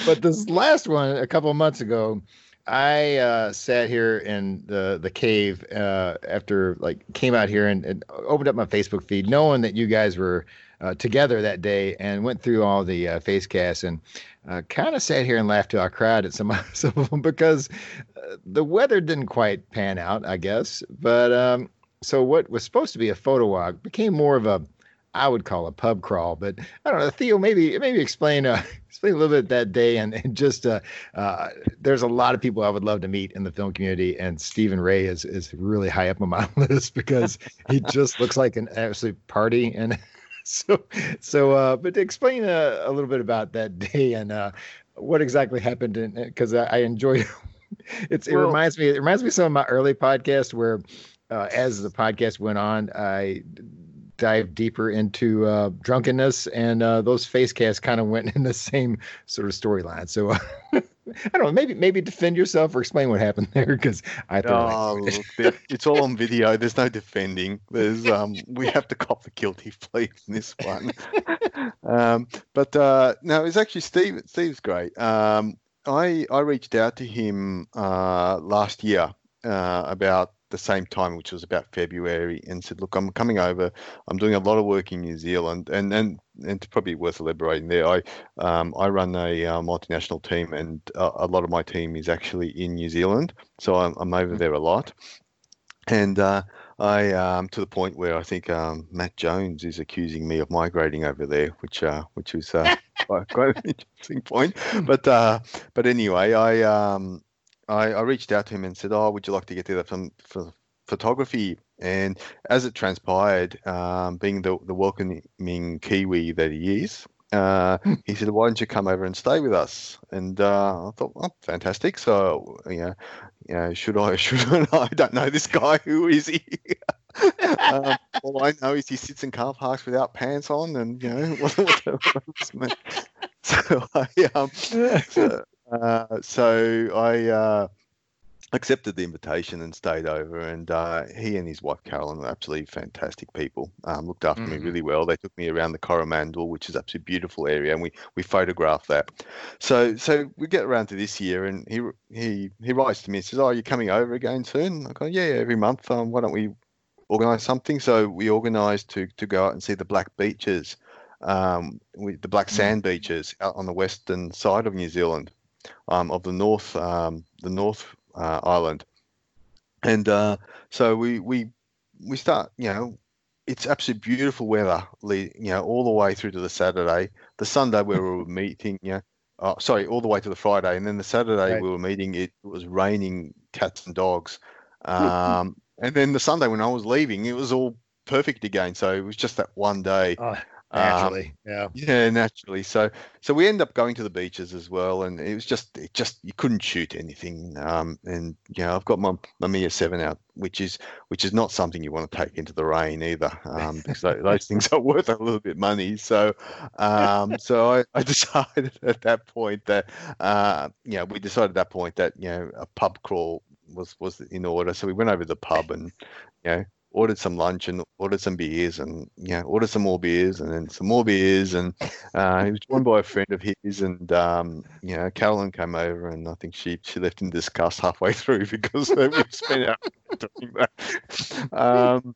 but this last one, a couple of months ago, I uh, sat here in the the cave uh, after like came out here and, and, opened up my Facebook feed, knowing that you guys were uh, together that day, and went through all the uh, face casts and kind of sat here and laughed till I cried at some some of them because the weather didn't quite pan out, I guess. But um, so what was supposed to be a photo walk became more of a I would call a pub crawl, but I don't know. Theo, maybe maybe explain uh, explain a little bit that day, and, and just uh, uh, there's a lot of people I would love to meet in the film community, and Stephen Ray is is really high up on my list because he just looks like an absolute party, and so so. Uh, but explain uh, a little bit about that day and uh, what exactly happened, because I, I enjoyed. it's it well, reminds me it reminds me of some of my early podcasts where uh, as the podcast went on, I dive deeper into uh, drunkenness, and uh, those face casts kind of went in the same sort of storyline. So. I don't know. Maybe maybe defend yourself or explain what happened there because I thought oh, look, it's all on video. There's no defending. There's um we have to cop the guilty plea in this one. um, but uh, no, it's actually Steve. Steve's great. Um, I I reached out to him uh, last year uh, about the same time, which was about February, and said, "Look, I'm coming over. I'm doing a lot of work in New Zealand, and and and it's probably worth elaborating there. I um, I run a uh, multinational team, and a, a, lot of my team is actually in New Zealand, so I'm, I'm over there a lot, and." Uh, I um, to the point where I think um, Matt Jones is accusing me of migrating over there, which uh, which is uh, quite, quite, an interesting point. But uh, but anyway, I, um, I, I reached out to him and said, "Oh, would you like to get together some for photography?" And as it transpired, um, being the the welcoming Kiwi that he is, uh, he said, "Why don't you come over and stay with us?" And uh, I thought, "Oh, fantastic!" So, you know, you know, should I? Should I? I don't know this guy. Who is he? um, all I know is he sits in car parks without pants on, and you know what, what, what so I um, so, uh, so I uh, accepted the invitation and stayed over. And uh, he and his wife Carolyn were absolutely fantastic people. Um, looked after mm-hmm. me really well. They took me around the Coromandel, which is absolutely beautiful area, and we we photographed that. So so we get around to this year, and he he he writes to me and says, "Oh, are you coming over again soon?" I go, "Yeah, every month. Um, why don't we organise something?" So we organised to to go out and see the Black Beaches. Um, the black mm. sand beaches out on the western side of New Zealand, um, of the north, um, the north uh, island, and uh, so we we we start. You know, it's absolutely beautiful weather. You know, all the way through to the Saturday, the Sunday where we were meeting. You know, oh, sorry, all the way to the Friday, and then the Saturday right. we were meeting. It was raining cats and dogs, um, and then the Sunday when I was leaving, it was all perfect again. So it was just that one day. Oh, naturally um, yeah. yeah naturally. So so we end up going to the beaches as well and it was just it just you couldn't shoot anything. Um and you know i've got my Mamiya 7 out which is which is not something you want to take into the rain either um because those things are worth a little bit money. So um so I, I decided at that point that uh you know we decided at that point that you know a pub crawl was was in order. So we went over to the pub and you know ordered some lunch and ordered some beers and yeah, ordered some more beers and then some more beers and uh, he was joined by a friend of his and um, you know Carolyn came over and I think she she left in disgust halfway through because we spent out doing that. Um,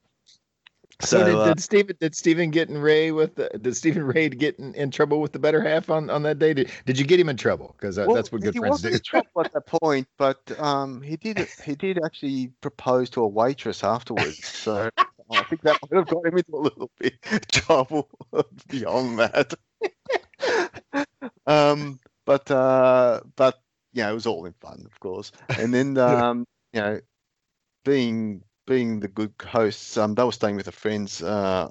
so, so did, uh, did Stephen did Stephen get in Ray with the, did Stephen Ray get in, in, trouble with the better half on, on that day? Did, did you get him in trouble? Because uh, well, that's what good friends do. He wasn't in trouble at that point, but um, he did he did actually propose to a waitress afterwards. So I think that might have got him into a little bit trouble beyond that. um, but uh, but yeah, it was all in fun, of course. And then um, you know, being being the good hosts, um, they were staying with a friend's uh,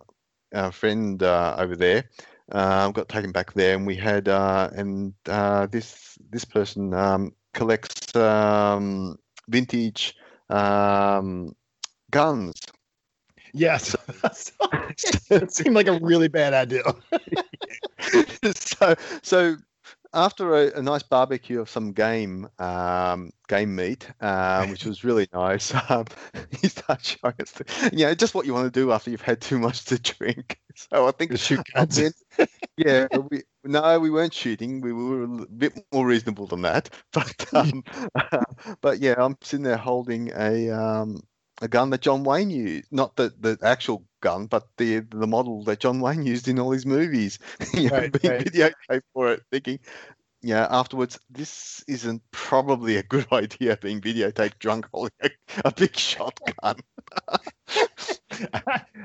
our friend uh, over there. Uh, got taken back there, and we had uh, and uh, this this person um, collects um, vintage um, guns. Yes, it seemed like a really bad idea. so so after a, a, nice barbecue of some game um, game meat, um, which was really nice, um, he started showing us, the, you know, just what you want to do after you've had too much to drink. So I think the shoot guns. yeah, we, no, we weren't shooting. We were a bit more reasonable than that. But um, but yeah, I'm sitting there holding a um, a gun that John Wayne used, not the, the actual gun, but the the model that John Wayne used in all his movies. you know, being right. videotaped for it, thinking, yeah, afterwards, this isn't probably a good idea being videotaped drunk holding a, a big shotgun.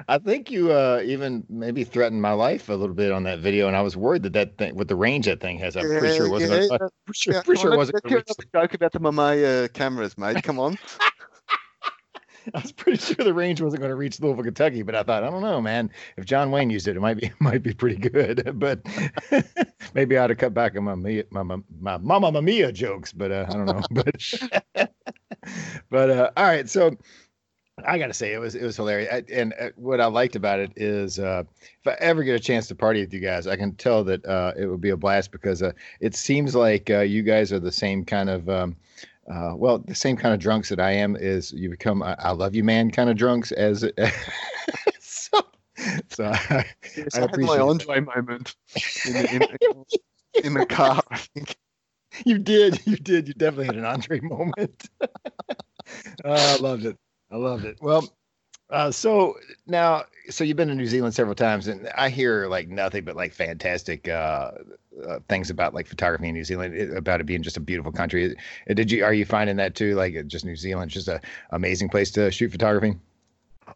I think you uh, even maybe threatened my life a little bit on that video, and I was worried that that thing with the range that thing has. I'm pretty sure it wasn't. Yeah, gonna, pretty sure, yeah, pretty sure it wasn't. Joke about the Mamiya cameras, mate. Come on. I was pretty sure the range wasn't going to reach Louisville, Kentucky, but I thought, I don't know, man. If John Wayne used it, it might be might be pretty good. But maybe I ought to cut back on my my my, my Mama Mia jokes. But uh, I don't know. but but uh, all right, so. I gotta say it was it was hilarious, I, and uh, what I liked about it is uh, if I ever get a chance to party with you guys, I can tell that uh, it would be a blast because uh, it seems like uh, you guys are the same kind of um, uh, well, the same kind of drunks that I am is you become a, I love you man kind of drunks as so. So I, yes, I, I had my Andre moment in, in, in, in the car. I think you did, you did, you definitely had an Andre moment. oh, I loved it. I loved it. Well, uh, so now, so you've been to New Zealand several times, and I hear like nothing but like fantastic uh, uh, things about like photography in New Zealand, it, about it being just a beautiful country. Uh, did you are you finding that too? Like just New Zealand, just a amazing place to shoot photography.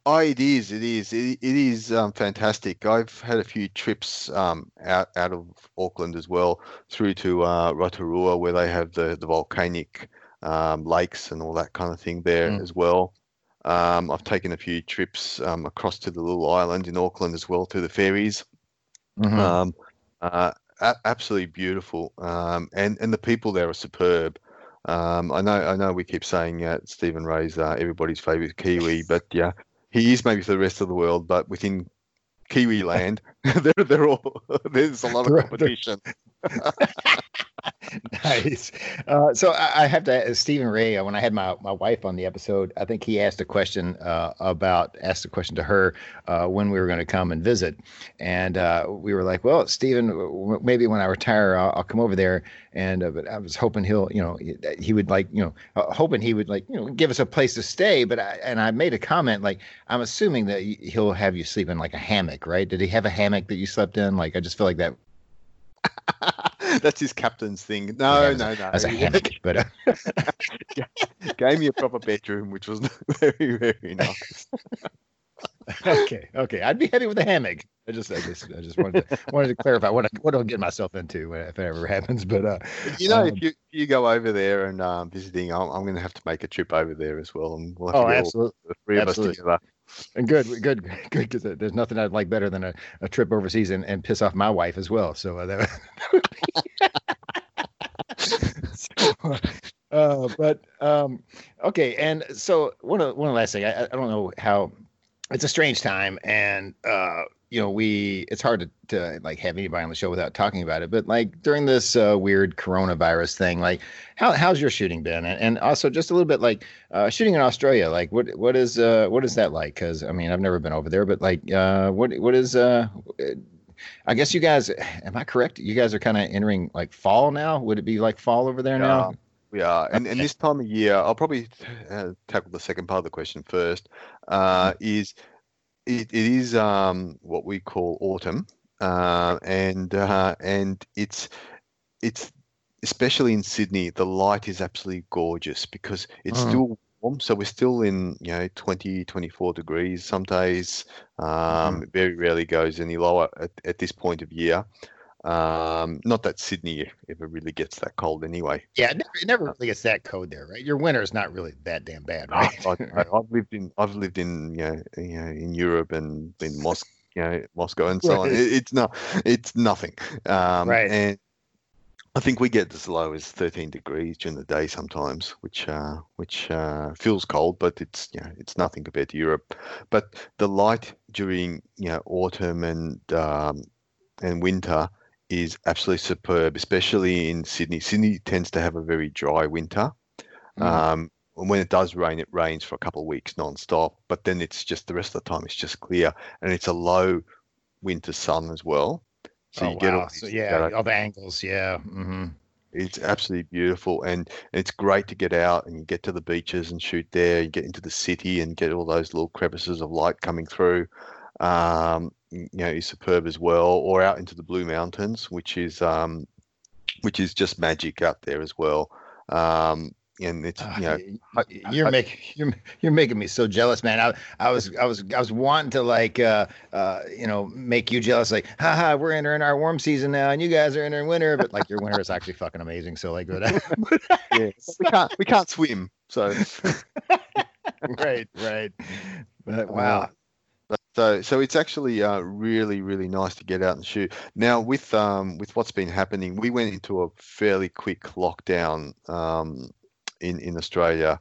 Oh, it is. It is. It, it is um, fantastic. I've had a few trips um, out out of Auckland as well, through to uh, Rotorua, where they have the the volcanic um, lakes and all that kind of thing there mm. as well. Um, I've taken a few trips um, across to the little island in Auckland as well to the ferries. Mm-hmm. Um, uh, a- absolutely beautiful, um, and and the people there are superb. Um, I know I know we keep saying uh, Stephen Ray's uh, everybody's favourite Kiwi, but yeah, he is maybe for the rest of the world, but within Kiwi land, they're, they're all there's a lot of competition. nice. Uh, so I, I, have to uh, Stephen Ray. Uh, when I had my, my wife on the episode, I think he asked a question uh, about asked a question to her uh, when we were going to come and visit, and uh, we were like, "Well, Stephen, maybe when I retire, I'll, I'll come over there." And but I was hoping he'll, you know, he would like, you know, hoping he would like, you know, give us a place to stay. But I and I made a comment like, I'm assuming that he'll have you sleep in like a hammock, right? Did he have a hammock that you slept in? Like, I just feel like that That's his captain's thing. No, yeah, no, no. As a hammock, but uh... gave me a proper bedroom, which was very, very nice. okay, okay. I'd be happy with a hammock. I just, I just, I just wanted to wanted to clarify what I, what I'll get myself into if it ever happens. But uh, you know, um, if you you go over there and um, visiting, I'm, I'm going to have to make a trip over there as well, and we'll oh, absolutely, the three absolutely. of us together. And good, good, good. Because there's nothing I'd like better than a, a trip overseas and, and piss off my wife as well. So uh, that, so, uh, but um, okay. And so one one last thing I, I don't know how it's a strange time and uh, you know we it's hard to, to like have anybody on the show without talking about it but like during this uh, weird coronavirus thing like how, how's your shooting been and, and also just a little bit like uh, shooting in australia like what what is uh what is that like because i mean i've never been over there but like uh what what is uh i guess you guys am i correct you guys are kind of entering like fall now would it be like fall over there yeah. now we are, and, and this time of year, I'll probably uh, tackle the second part of the question first. Uh, mm-hmm. is it, it is um, what we call autumn, uh, and uh, and it's it's especially in Sydney, the light is absolutely gorgeous because it's mm. still warm. So we're still in you know 20, 24 degrees some days. Um, mm-hmm. It very rarely goes any lower at, at this point of year. Um, not that Sydney ever really gets that cold anyway. Yeah, it never, it never really gets that cold there, right? Your winter is not really that damn bad, right? I, have lived in I've lived in you know, you know in Europe and in Moscow, you know, Moscow and so on. It, it's not it's nothing. Um, right. And I think we get as low as 13 degrees during the day sometimes, which uh, which uh, feels cold, but it's you know it's nothing compared to Europe. But the light during you know autumn and um, and winter is absolutely superb, especially in Sydney. Sydney tends to have a very dry winter. Mm. Um, when it does rain, it rains for a couple of weeks non-stop, but then it's just the rest of the time it's just clear, and it's a low winter sun as well. So oh, you get wow. all so, yeah of angles, yeah. Mm-hmm. It's absolutely beautiful, and it's great to get out and you get to the beaches and shoot there. You get into the city and get all those little crevices of light coming through. Um, you know is superb as well, or out into the Blue Mountains, which is um, which is just magic out there as well. Um, and it's you know uh, you're making you're, you're making me so jealous man. I, I was i was i was wanting to like uh uh you know make you jealous like haha we're entering our warm season now and you guys are entering winter but like your winter is actually fucking amazing so like but, yeah we can't we can't swim so. Right right. But wow so, so it's actually uh, really, really nice to get out and shoot. Now, with um, with what's been happening, we went into a fairly quick lockdown um, in in Australia.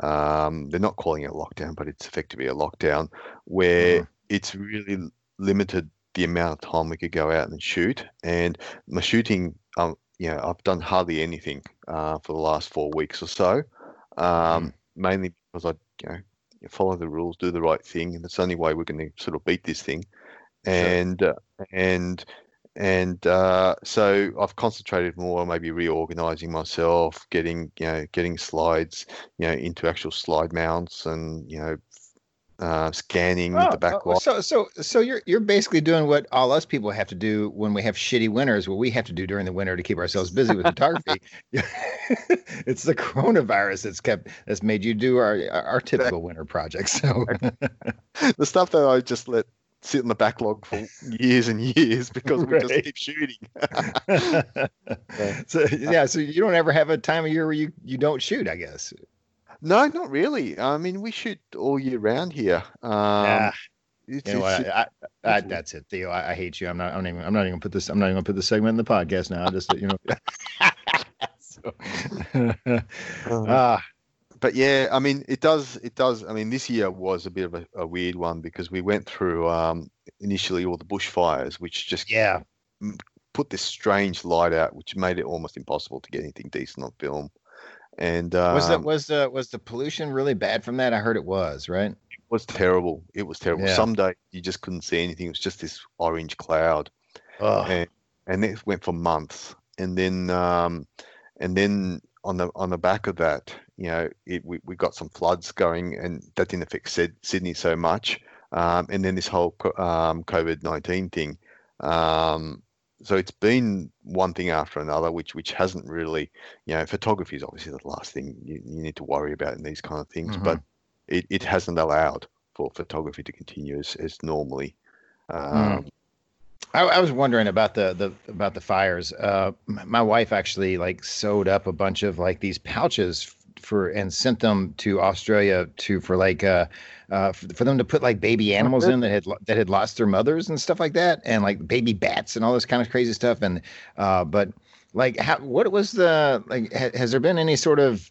Um, they're not calling it a lockdown, but it's effectively a lockdown where mm. it's really limited the amount of time we could go out and shoot. And my shooting, um, you know, I've done hardly anything uh, for the last four weeks or so, um, mm. mainly because I, you know, follow the rules, do the right thing, and it's the only way we're going to sort of beat this thing. And sure. uh, and and uh, so I've concentrated more on maybe reorganizing myself, getting you know getting slides you know into actual slide mounts, and you know uh, scanning Oh, the back oh, so so so you're you're basically doing what all us people have to do when we have shitty winters, what we have to do during the winter to keep ourselves busy with photography. it's the coronavirus that's kept that's made you do our our typical winter projects. So the stuff that I just let sit in the backlog for years and years because we just keep shooting. so yeah, so you don't ever have a time of year where you you don't shoot, I guess. No, not really. I mean, we shoot all year round here. Um, yeah. it's- You know what? I, I, I, that's it, Theo. I, hate you. I'm not. I'm not even. I'm not even gonna put this. I'm not even gonna put this segment in the podcast now. I just you know. so, ah, but yeah, I mean, it does. It does. I mean, this year was a bit of a, a weird one because we went through um, initially all the bushfires, which just yeah. put this strange light out, which made it almost impossible to get anything decent on film. And um, Was the was the was the pollution really bad from that? I heard it was right. it was terrible. It was terrible. Yeah. Some day you just couldn't see anything. It was just this orange cloud. Oh, and and it went for months and then um and then on the on the back of that you know it we, we got some floods going and that didn't affect Syd- sydney so much um and then this whole um covid-19 thing um so it's been one thing after another which which hasn't really you know photography is obviously the last thing you, you need to worry about in these kind of things but it, it hasn't allowed for photography to continue as, as normally um, I, I was wondering about the the about the fires. Uh, my wife actually like sewed up a bunch of like these pouches for and sent them to Australia to for like uh, uh for, for them to put like baby animals in that had that had lost their mothers and stuff like that and like baby bats and all this kind of crazy stuff and uh but like how what was the like ha, has there been any sort of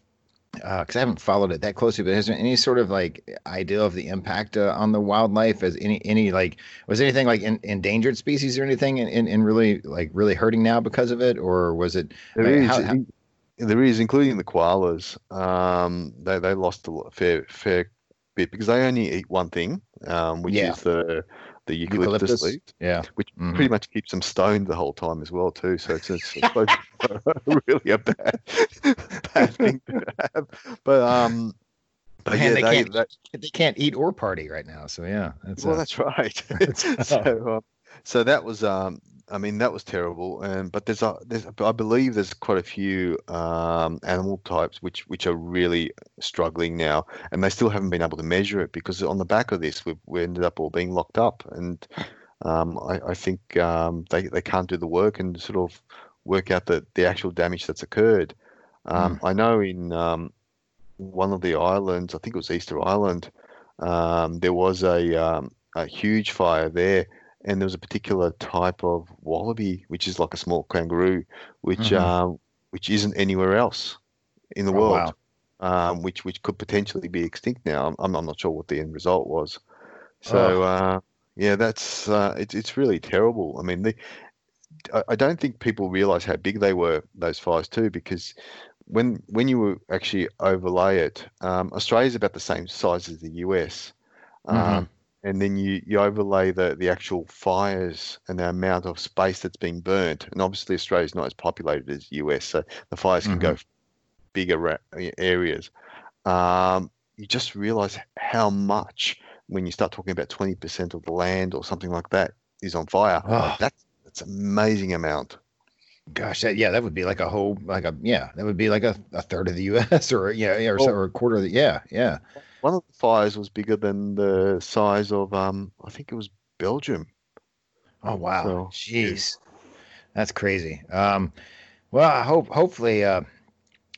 because I haven't followed it that closely, but has there any sort of like idea of the impact uh, on the wildlife? As any any like was anything like in, endangered species or anything in, in, in really like really hurting now because of it, or was it? There like, is, how- how- there is, including the koalas. Um, they they lost a fair fair bit because they only eat one thing, um, which Yeah. is the the eucalyptus, Eucalyptus? leaves, Yeah. which Mhm. pretty much keeps them stoned the whole time as well too. So it's, it's be really a bad bad thing to have. But um, but yeah, they they, can't they- they can't eat or party right now. So yeah, that's well, uh, that's right. that's- so, um, so that was, um, I mean, that was terrible. And but there's, a, there's, I believe there's quite a few um, animal types which which are really struggling now, and they still haven't been able to measure it because on the back of this, we we ended up all being locked up, and um, I, I think um, they they can't do the work and sort of work out the the actual damage that's occurred. Um, I know in um, one of the islands, I think it was Easter Island, um, there was a, um, a huge fire there, and there was a particular type of wallaby, which is like a small kangaroo, which Mhm. um, which isn't anywhere else in the Oh, world, um, which which could potentially be extinct now. I'm, I'm not sure what the end result was. So uh, yeah, that's uh, it's it's really terrible. I mean, the, I, I don't think people realize how big they were those fires too, because when when you actually overlay it, um, Australia's about the same size as the US, um, Mhm. And then you you overlay the the actual fires and the amount of space that's being burnt, and obviously Australia's not as populated as the US, so the fires can go bigger areas. Um, you just realize how much when you start talking about 20% of the land or something like that is on fire. Oh. That's that's an amazing amount. Gosh, that, yeah, that would be like a whole like a yeah, that would be like a, a third of the U.S. or yeah, yeah, or, Oh. or a quarter of the yeah, yeah. One of the fires was bigger than the size of um I think it was Belgium. Oh wow, So, jeez, that's crazy. Um, well, I hope hopefully uh,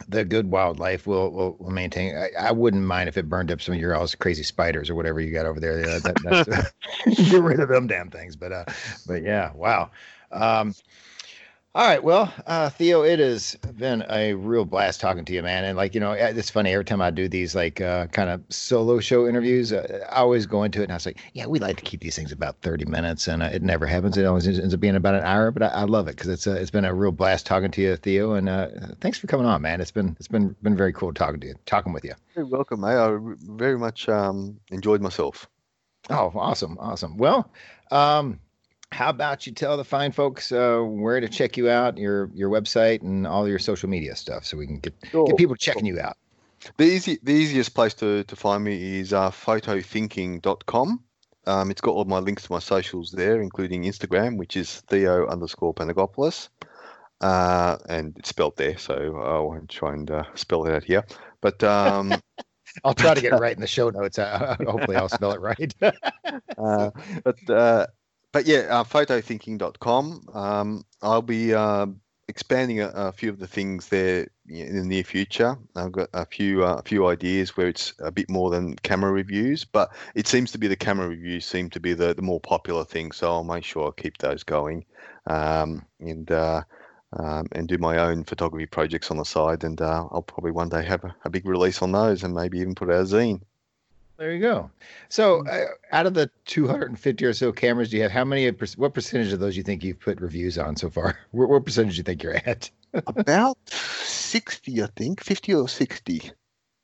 the good wildlife will will, will maintain. I, I wouldn't mind if it burned up some of your all's crazy spiders or whatever you got over there. Yeah, that, that's, get rid of them damn things. But uh, but yeah, wow. Um, all right, well, uh, Theo, it has been a real blast talking to you, man. And like you know, uh, it's funny every time I do these like uh, kind of solo show interviews, uh, I always go into it and I was like, yeah, we like to keep these things about thirty minutes, and uh, it never happens. It always ends up being about an hour, but I, I love it because it's uh, it's been a real blast talking to you, Theo. And uh, thanks for coming on, man. It's been it's been been very cool talking to you, talking with you. You're welcome, mate. I re- very much um enjoyed myself. Oh, awesome, awesome. Well, um, how about you tell the fine folks uh, where to check you out, your your website, and all your social media stuff, so we can get Sure, get people checking you out. The easy, the easiest place to, to find me is uh, photothinking.com. Um, it's got all my links to my socials there, including Instagram, which is Theo underscore Panagopoulos. Uh, and it's spelled there, so I won't try and uh, spell it out here. But um, I'll try to get it right in the show notes. Uh, hopefully, I'll spell it right. uh, but uh, but yeah, uh, photothinking.com. Um, I'll be uh, expanding a, a few of the things there in the near future. I've got a few uh, a few ideas where it's a bit more than camera reviews, but it seems to be the camera reviews seem to be the, the more popular thing. So I'll make sure I keep those going, um, and uh, um, and do my own photography projects on the side. And uh, I'll probably one day have a, a big release on those, and maybe even put out a zine. There you go. So, uh, out of the 250 or so cameras, do you have how many? What percentage of those you think you've put reviews on so far? What, what percentage do you think you're at? About sixty, I think, fifty or sixty.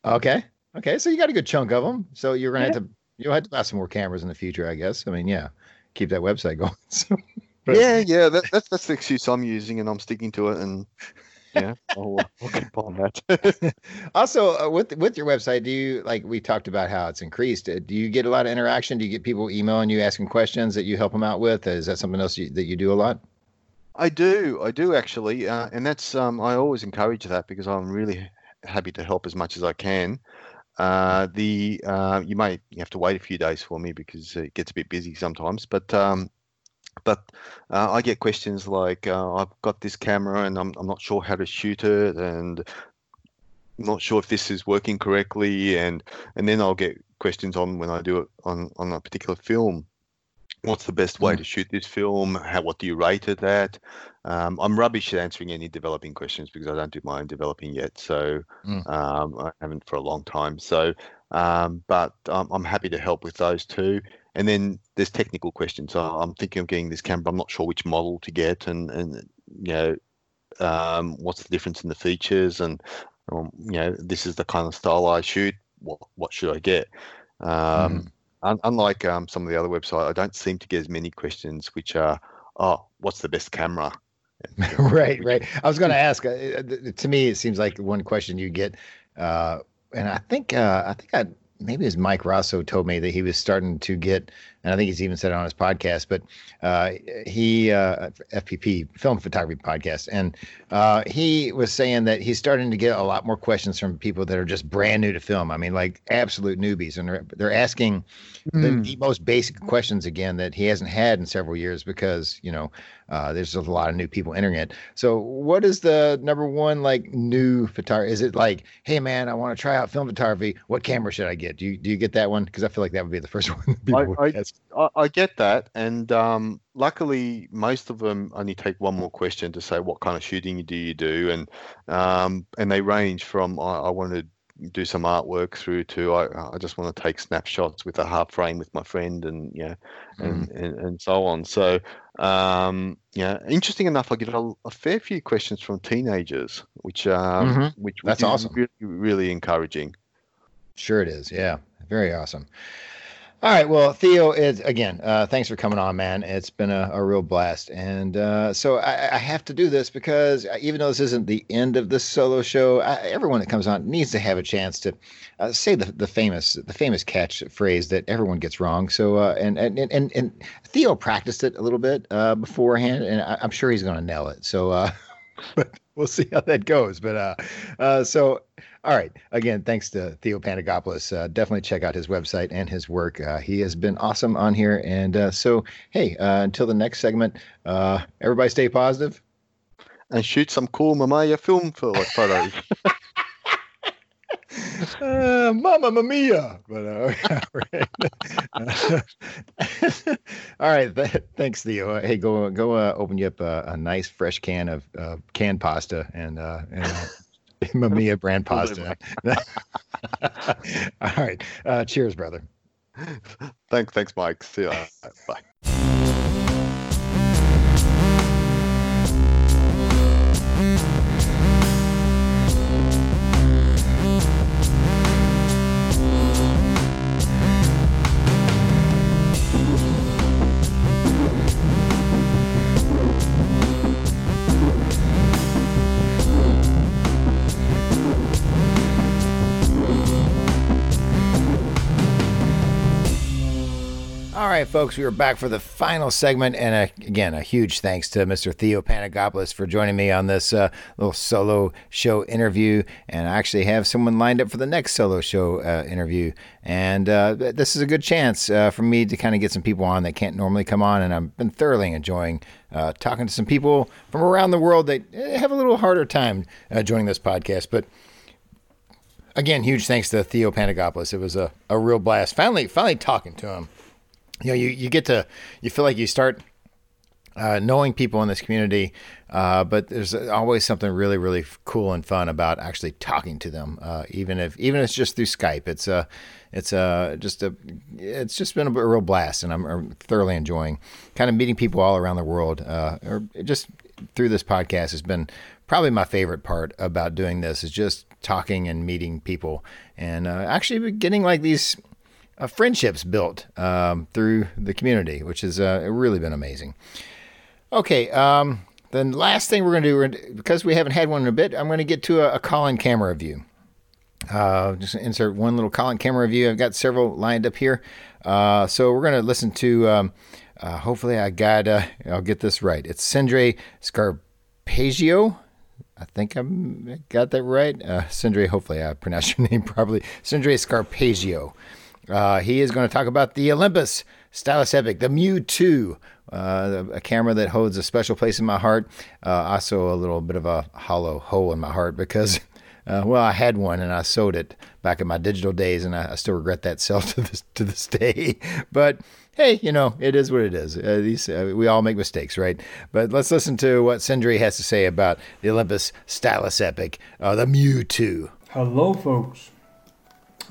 Okay. Okay. So you got a good chunk of them. So you're gonna have to you'll have to buy some more cameras in the future, I guess. I mean, yeah, keep that website going. So, yeah, yeah, that, that's that's the excuse I'm using, and I'm sticking to it. And yeah, I'll, I'll keep on that. Also, uh, with with your website, do you like we talked about how it's increased? uh, Do you get a lot of interaction? Do you get people emailing you asking questions that you help them out with? Is that something else you, that you do a lot? I do, I do actually, uh, and that's um, I always encourage that because I'm really happy to help as much as I can. Uh, the uh, you may have to wait a few days for me because it gets a bit busy sometimes, but um, but uh, I get questions like uh, I've got this camera and I'm I'm not sure how to shoot it and I'm not sure if this is working correctly and and then I'll get questions on when I do it on on a particular film what's the best way to shoot this film? How what do you rate it at? Um, I'm rubbish at answering any developing questions because I don't do my own developing yet. So Mm. um, I haven't for a long time. So, um, but um, I'm happy to help with those too. And then there's technical questions. So I'm thinking of getting this camera. I'm not sure which model to get, and and you know, um, what's the difference in the features, and um, you know, this is the kind of style I shoot. What what should I get? Um, un- unlike um, some of the other websites, I don't seem to get as many questions which are, oh, what's the best camera? right, right. I was going to ask. Uh, uh, to me, it seems like one question you get, uh, and I think uh, I think I maybe it was Mike Rosso told me that he was starting to get, and I think he's even said it on his podcast. But uh, he uh, FPP Film Photography Podcast, and uh, he was saying that he's starting to get a lot more questions from people that are just brand new to film. I mean, like absolute newbies, and they're, they're asking the, the most basic questions again that he hasn't had in several years because you know uh, there's a lot of new people entering it. So, what is the number one like new photography? Is it like, hey man, I want to try out film photography. What camera should I get? Do you do you get that one? Because I feel like that would be the first one. that people would I- ask. I, I get that, and um, luckily, most of them only take one more question to say what kind of shooting do you do, and um, and they range from I, I want to do some artwork through to I, I just want to take snapshots with a half frame with my friend, and yeah, and, and and so on. So um, yeah, interesting enough, I get a, a fair few questions from teenagers, which um, Mhm. which, which That's is awesome. really, really encouraging. Sure, it is. Yeah, very awesome. All right. Well, Theo, is again. Uh, thanks for coming on, man. It's been a, a real blast. And uh, so I, I have to do this because uh, even though this isn't the end of the solo show, I, everyone that comes on needs to have a chance to uh, say the, the famous the famous catch phrase that everyone gets wrong. So uh, and, and and and Theo practiced it a little bit uh, beforehand, and I, I'm sure he's going to nail it. So. But we'll see how that goes. But uh, uh, so all right. Again, thanks to Theo Panagopoulos. Uh, definitely check out his website and his work. Uh, he has been awesome on here. And uh, so, hey, uh, until the next segment, uh, everybody stay positive. And shoot some cool Mamiya film for like photos. Uh, Mama Mia. But uh, all right. Th- thanks, Theo. Hey, go go uh, open you up a, a nice fresh can of uh, canned pasta and uh, and. Mamiya brand pasta. All right. Uh, cheers, brother. Thanks, thanks, Mike. See you. Bye. Right, folks, we are back for the final segment. And uh, again, a huge thanks to Mr. Theo Panagopoulos for joining me on this uh, little solo show interview. And I actually have someone lined up for the next solo show uh, interview. And uh, this is a good chance uh, for me to kind of get some people on that can't normally come on. And I've been thoroughly enjoying uh, talking to some people from around the world that have a little harder time joining this podcast. But again, huge thanks to Theo Panagopoulos. It was a, a real blast. Finally, finally talking to him you know, you, you get to, you feel like you start uh, knowing people in this community, uh, but there's always something really, really cool and fun about actually talking to them, uh, even if even if it's just through Skype. It's a, it's a just a, it's just been a real blast, and I'm, thoroughly enjoying kind of meeting people all around the world, uh, or just through this podcast has been probably my favorite part about doing this is just talking and meeting people, and uh, actually getting like these uh, friendships built um, through the community, which has uh, really been amazing. Okay, um, the last thing we're going to do, because we haven't had one in a bit, I'm going to get to a, a call-in camera review. Uh, just insert one little call-in camera review. I've got several lined up here. Uh, so we're going to listen to, um, uh, hopefully I got, uh, I'll get this right. It's Sindre Scarpagio. I think I got that right. Uh, Sindre, hopefully I pronounced your name properly. Sindre Scarpagio. Uh, he is going to talk about the Olympus Stylus Epic, the Mju II, uh, a camera that holds a special place in my heart. Uh, also, a little bit of a hollow hole in my heart because, uh, well, I had one and I sold it back in my digital days, and I, I still regret that sale to this to this day. but hey, you know, it is what it is. Uh, these uh, we all make mistakes, right? But let's listen to what Sindre has to say about the Olympus Stylus Epic, the Mju II. Hello, folks.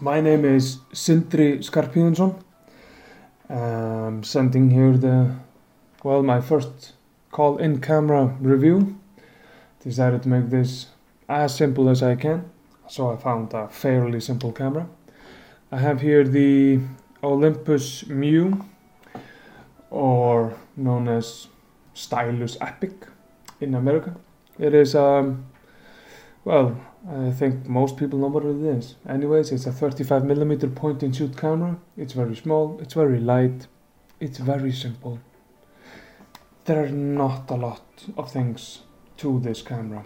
My name is Sindri Skarpíðinsson. I'm sending here the, well, my first call-in camera review. Decided to make this as simple as I can, so I found a fairly simple camera. I have here the Olympus Mew, or known as Stylus Epic in America. It is, um, well, I think most people know what it is. Anyways, it's a 35mm point and shoot camera. It's very small, it's very light, it's very simple. There are not a lot of things to this camera.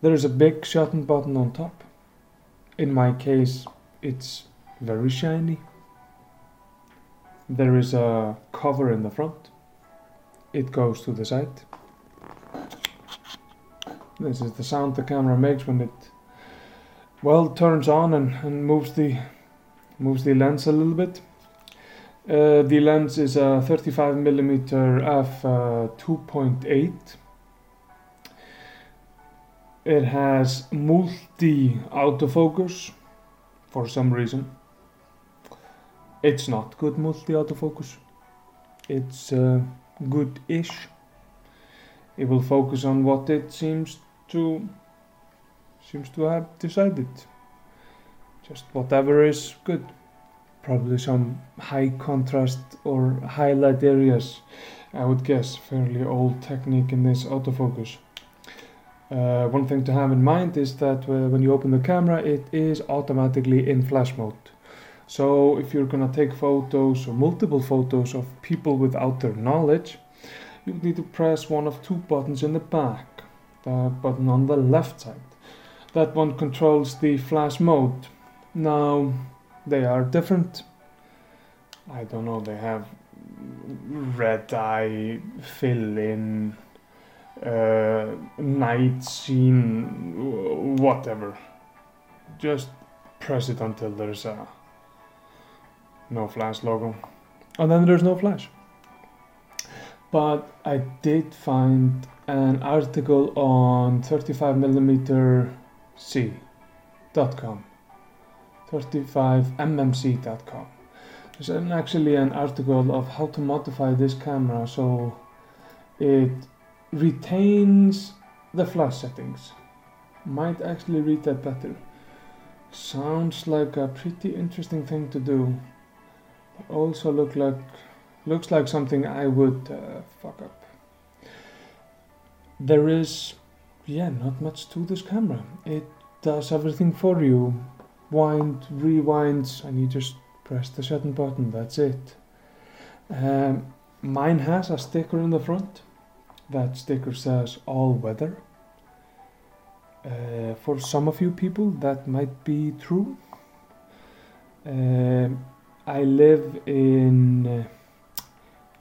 There is a big shutter button on top. In my case, it's very shiny. There is a cover in the front. It goes to the side. This is the sound the camera makes when it well turns on and, and moves the moves the lens a little bit. Uh, the lens is a 35 millimeter f uh, 2.8. It has multi autofocus for some reason. It's not good multi autofocus. It's uh, good-ish. It will focus on what it seems to seems to have decided. Just whatever is good. Probably some high contrast or highlight areas I would guess. Fairly old technique in this autofocus. Uh, one thing to have in mind is that uh, when you open the camera it is automatically in flash mode. So if you're gonna take photos or multiple photos of people without their knowledge you need to press one of two buttons in the back The button on the left side. That one controls the flash mode. Now they are different. I don't know, they have red eye, fill in, uh, night scene, whatever. Just press it until there's a no flash logo. And then there's no flash. But I did find an article on 35mm-c.com 35mmc.com there's an, actually an article of how to modify this camera so it retains the flash settings. Might actually read that better. Sounds like a pretty interesting thing to do. Also look like looks like something I would uh, fuck up there is yeah not much to this camera it does everything for you wind rewinds and you just press the shutting button, that's it. Um, mine has a sticker in the front. That sticker says all weather. Uh, for some of you people, that might be true. Um, I live in, uh,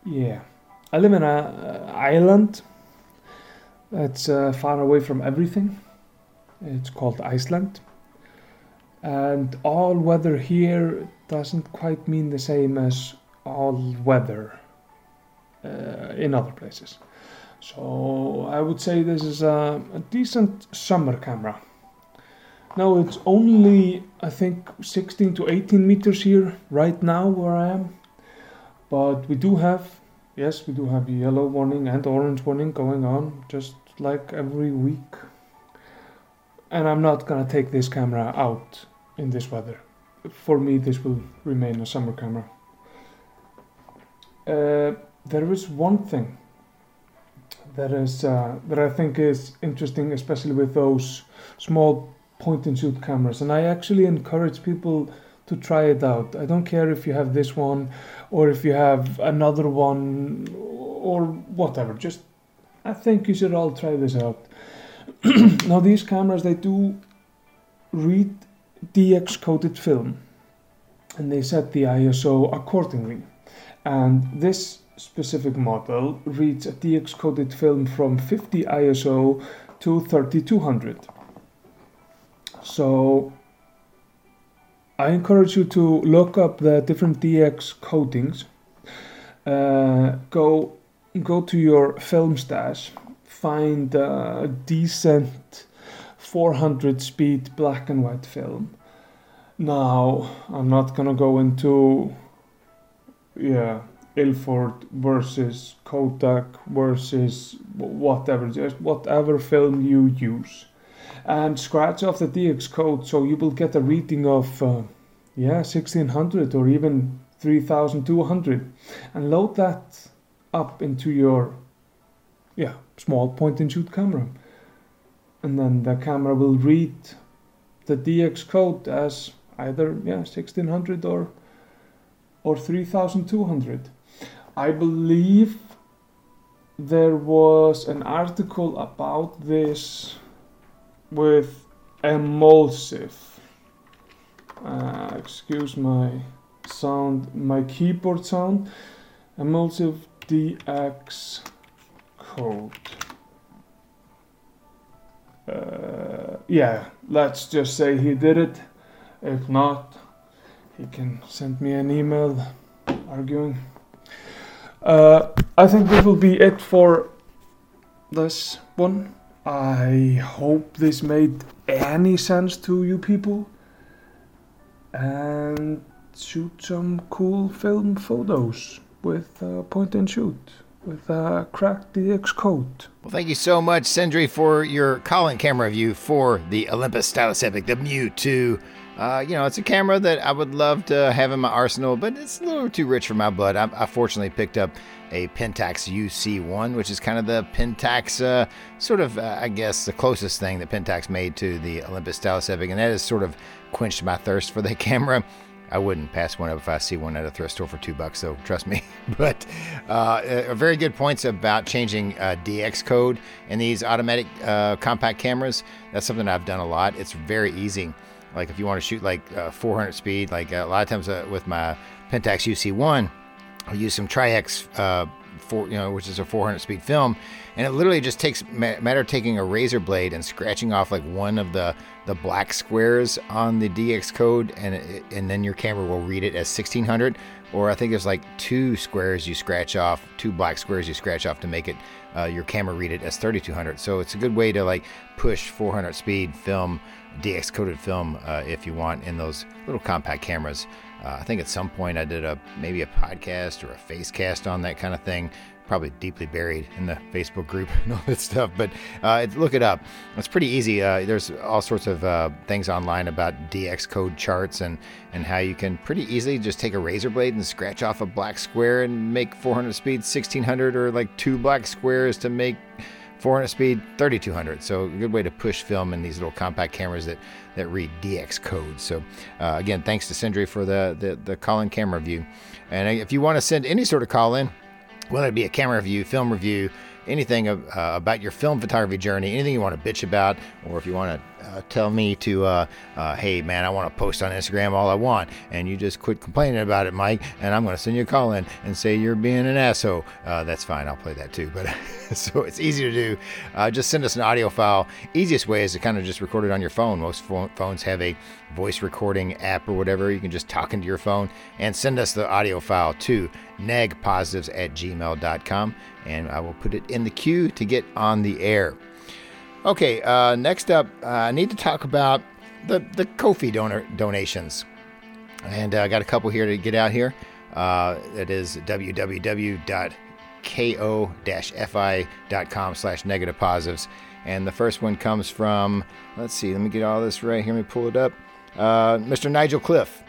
yeah, I live in a island that's uh, far away from everything. It's called Iceland. And all weather here doesn't quite mean the same as all weather uh, in other places. So I would say this is a, a decent summer camera. Now it's only I think 16 to 18 meters here right now where I am. But we do have, yes, we do have yellow warning and orange warning going on just like every week. And I'm not gonna take this camera out in this weather. For me, this will remain a summer camera. Uh, there is one thing that is uh, that I think is interesting, especially with those small point and shoot cameras, and I actually encourage people to try it out. I don't care if you have this one or if you have another one or whatever. Just I think you should all try this out. now these cameras they do read DX coded film and they set the ISO accordingly. And this specific model reads a DX coded film from 50 ISO to 3200. So I encourage you to look up the different DX coatings. Uh, go go to your film stash, find a decent 400 speed black and white film. Now, I'm not gonna go into, yeah, Ilford versus Kodak versus whatever, just whatever film you use. And scratch off the DX code so you will get a reading of, uh, yeah, 1600 or even 3200 and load that up into your, yeah, small point and shoot camera. And then the camera will read the DX code as either yeah 1600 or or 3200 I believe there was an article about this with emulsive uh, excuse my sound my keyboard sound emulsive DX code uh, yeah, let's just say he did it. If not, he can send me an email arguing. Uh, I think this will be it for this one. I hope this made any sense to you people. And shoot some cool film photos with point and shoot with a cracked DX code. Well, thank you so much, Sindri, for your call-in camera review for the Olympus Stylus Epic, the Mju II. Uh, you know, it's a camera that I would love to have in my arsenal, but it's a little too rich for my blood. I, I fortunately picked up a Pentax UC1, which is kind of the Pentax, uh, sort of, uh, I guess, the closest thing that Pentax made to the Olympus Stylus Epic, and that has sort of quenched my thirst for the camera. I wouldn't pass one up if I see one at a thrift store for two bucks, so trust me. but uh, very good points about changing uh, DX code in these automatic uh, compact cameras. That's something I've done a lot. It's very easy. Like if you want to shoot like uh, 400 speed, like a lot of times uh, with my Pentax UC1, I'll use some Tri-X uh, for you know, which is a 400 speed film, and it literally just takes matter of taking a razor blade and scratching off like one of the the black squares on the DX code, and it, and then your camera will read it as 1600. Or I think there's like two squares you scratch off, two black squares you scratch off to make it uh, your camera read it as 3200. So it's a good way to like push 400 speed film, DX coded film uh, if you want in those little compact cameras. Uh, I think at some point I did a maybe a podcast or a face cast on that kind of thing. Probably deeply buried in the Facebook group and all that stuff, but uh, look it up. It's pretty easy. Uh, there's all sorts of uh, things online about DX code charts and and how you can pretty easily just take a razor blade and scratch off a black square and make 400 speed 1600 or like two black squares to make 400 speed, 3200. So a good way to push film in these little compact cameras that that read DX codes. So uh, again, thanks to Sindri for the the, the call-in camera review. And if you want to send any sort of call-in, whether it be a camera review, film review, anything uh, about your film photography journey, anything you want to bitch about, or if you want to uh, tell me to, uh, uh, hey man, I want to post on Instagram all I want, and you just quit complaining about it, Mike, and I'm going to send you a call in and say you're being an asshole. Uh, that's fine, I'll play that too. But so it's easy to do. Uh, just send us an audio file. Easiest way is to kind of just record it on your phone. Most phones have a voice recording app or whatever. You can just talk into your phone and send us the audio file to negpositives at gmail.com, and I will put it in the queue to get on the air. Okay, uh, next up, uh, I need to talk about the, the Ko-fi donor donations. And uh, I got a couple here to get out here. Uh, it is www.ko-fi.com slash negative positives. And the first one comes from, let's see, let me get all this right here. Let me pull it up. Uh, Mr. Nigel Cliff.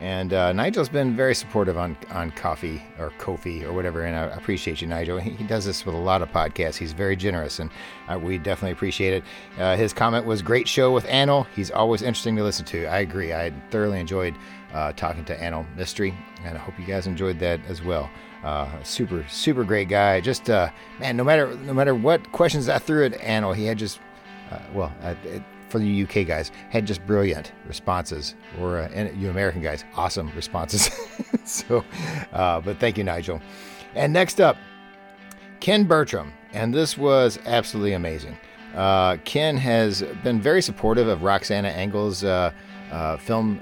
And uh, Nigel's been very supportive on, on coffee or Ko-fi or whatever, and I appreciate you, Nigel. He, he does this with a lot of podcasts. He's very generous, and uh, we definitely appreciate it. Uh, his comment was great show with Anil. He's always interesting to listen to. I agree. I thoroughly enjoyed uh, talking to Anil Mistry, and I hope you guys enjoyed that as well. Uh, super, super great guy. Just uh, man, no matter no matter what questions I threw at Anil, he had just well, it, for the UK guys had just brilliant responses, or uh, and you American guys, awesome responses. so, uh, but thank you, Nigel. And next up, Ken Bertram, and this was absolutely amazing. Uh, Ken has been very supportive of Roxana Engel's uh, uh, film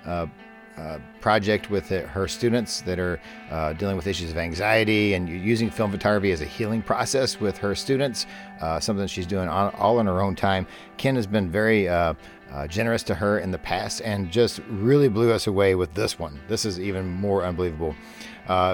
uh, project with her students that are uh, dealing with issues of anxiety and using film photography as a healing process with her students, uh, something she's doing on, all in her own time. Ken has been very uh, uh, generous to her in the past and just really blew us away with this one. This is even more unbelievable.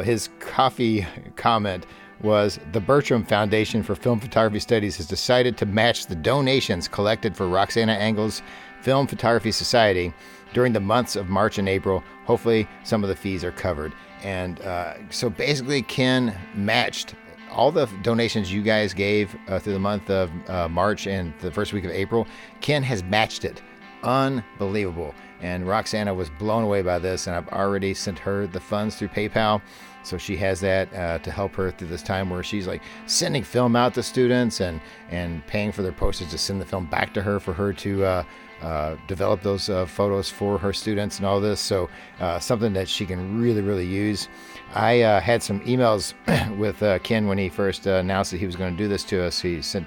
his coffee comment was the Bertram Foundation for Film Photography Studies has decided to match the donations collected for Roxana Engel's Film Photography Society during the months of March and April. Hopefully, some of the fees are covered. And uh, so basically, Ken matched all the donations you guys gave uh, through the month of uh, March and the first week of April. Ken has matched it. Unbelievable. And Roxana was blown away by this, and I've already sent her the funds through PayPal. So she has that uh, to help her through this time where she's like sending film out to students and and paying for their postage to send the film back to her for her to uh, uh, develop those uh, photos for her students and all this. So uh, something that she can really, really use. I uh, had some emails with uh, Ken when he first announced that he was going to do this to us. He sent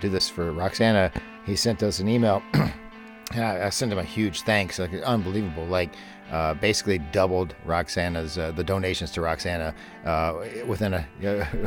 do this for Roxana. He sent us an email. I sent him a huge thanks, like unbelievable. Like uh, basically doubled Roxana's uh, the donations to Roxana uh, within a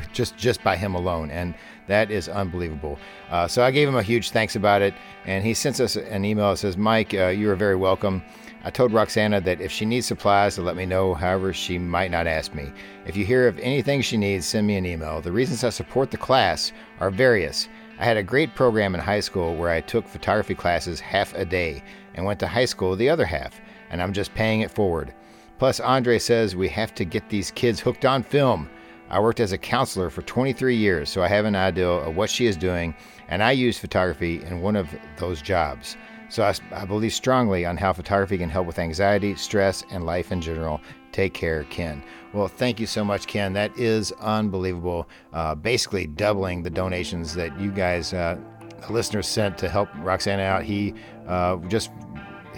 just just by him alone, and that is unbelievable. Uh, so I gave him a huge thanks about it, and he sends us an email that says, "Mike, uh, you are very welcome." I told Roxana that if she needs supplies to let me know, however, she might not ask me. If you hear of anything she needs, send me an email. The reasons I support the class are various. I had a great program in high school where I took photography classes half a day and went to high school the other half and I'm just paying it forward. Plus, Andre says we have to get these kids hooked on film. I worked as a counselor for 23 years, so I have an idea of what she is doing, and I use photography in one of those jobs. So I, I believe strongly on how photography can help with anxiety, stress, and life in general. Take care, Ken. Well, thank you so much, Ken. That is unbelievable. Uh, basically, doubling the donations that you guys, uh, the listeners, sent to help Roxana out. He uh, just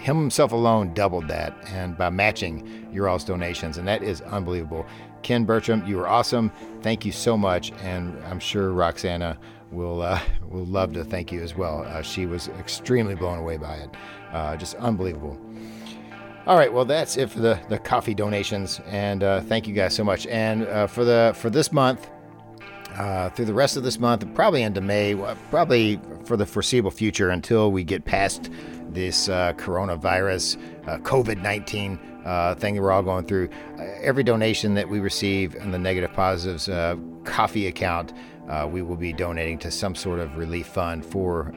him himself alone doubled that and by matching your all's donations and that is unbelievable. Ken bertram you were awesome. Thank you so much and i'm sure roxana will uh, will love to thank you as well. Uh, she was extremely blown away by it. Uh, just unbelievable. All right well that's it for the the coffee donations and uh, thank you guys so much. And uh, for the for this month uh, through the rest of this month, probably into May, probably for the foreseeable future until we get past this uh, coronavirus, uh, COVID 19 uh, thing that we're all going through. Uh, every donation that we receive in the Negative Positives uh, coffee account, we will be donating to some sort of relief fund for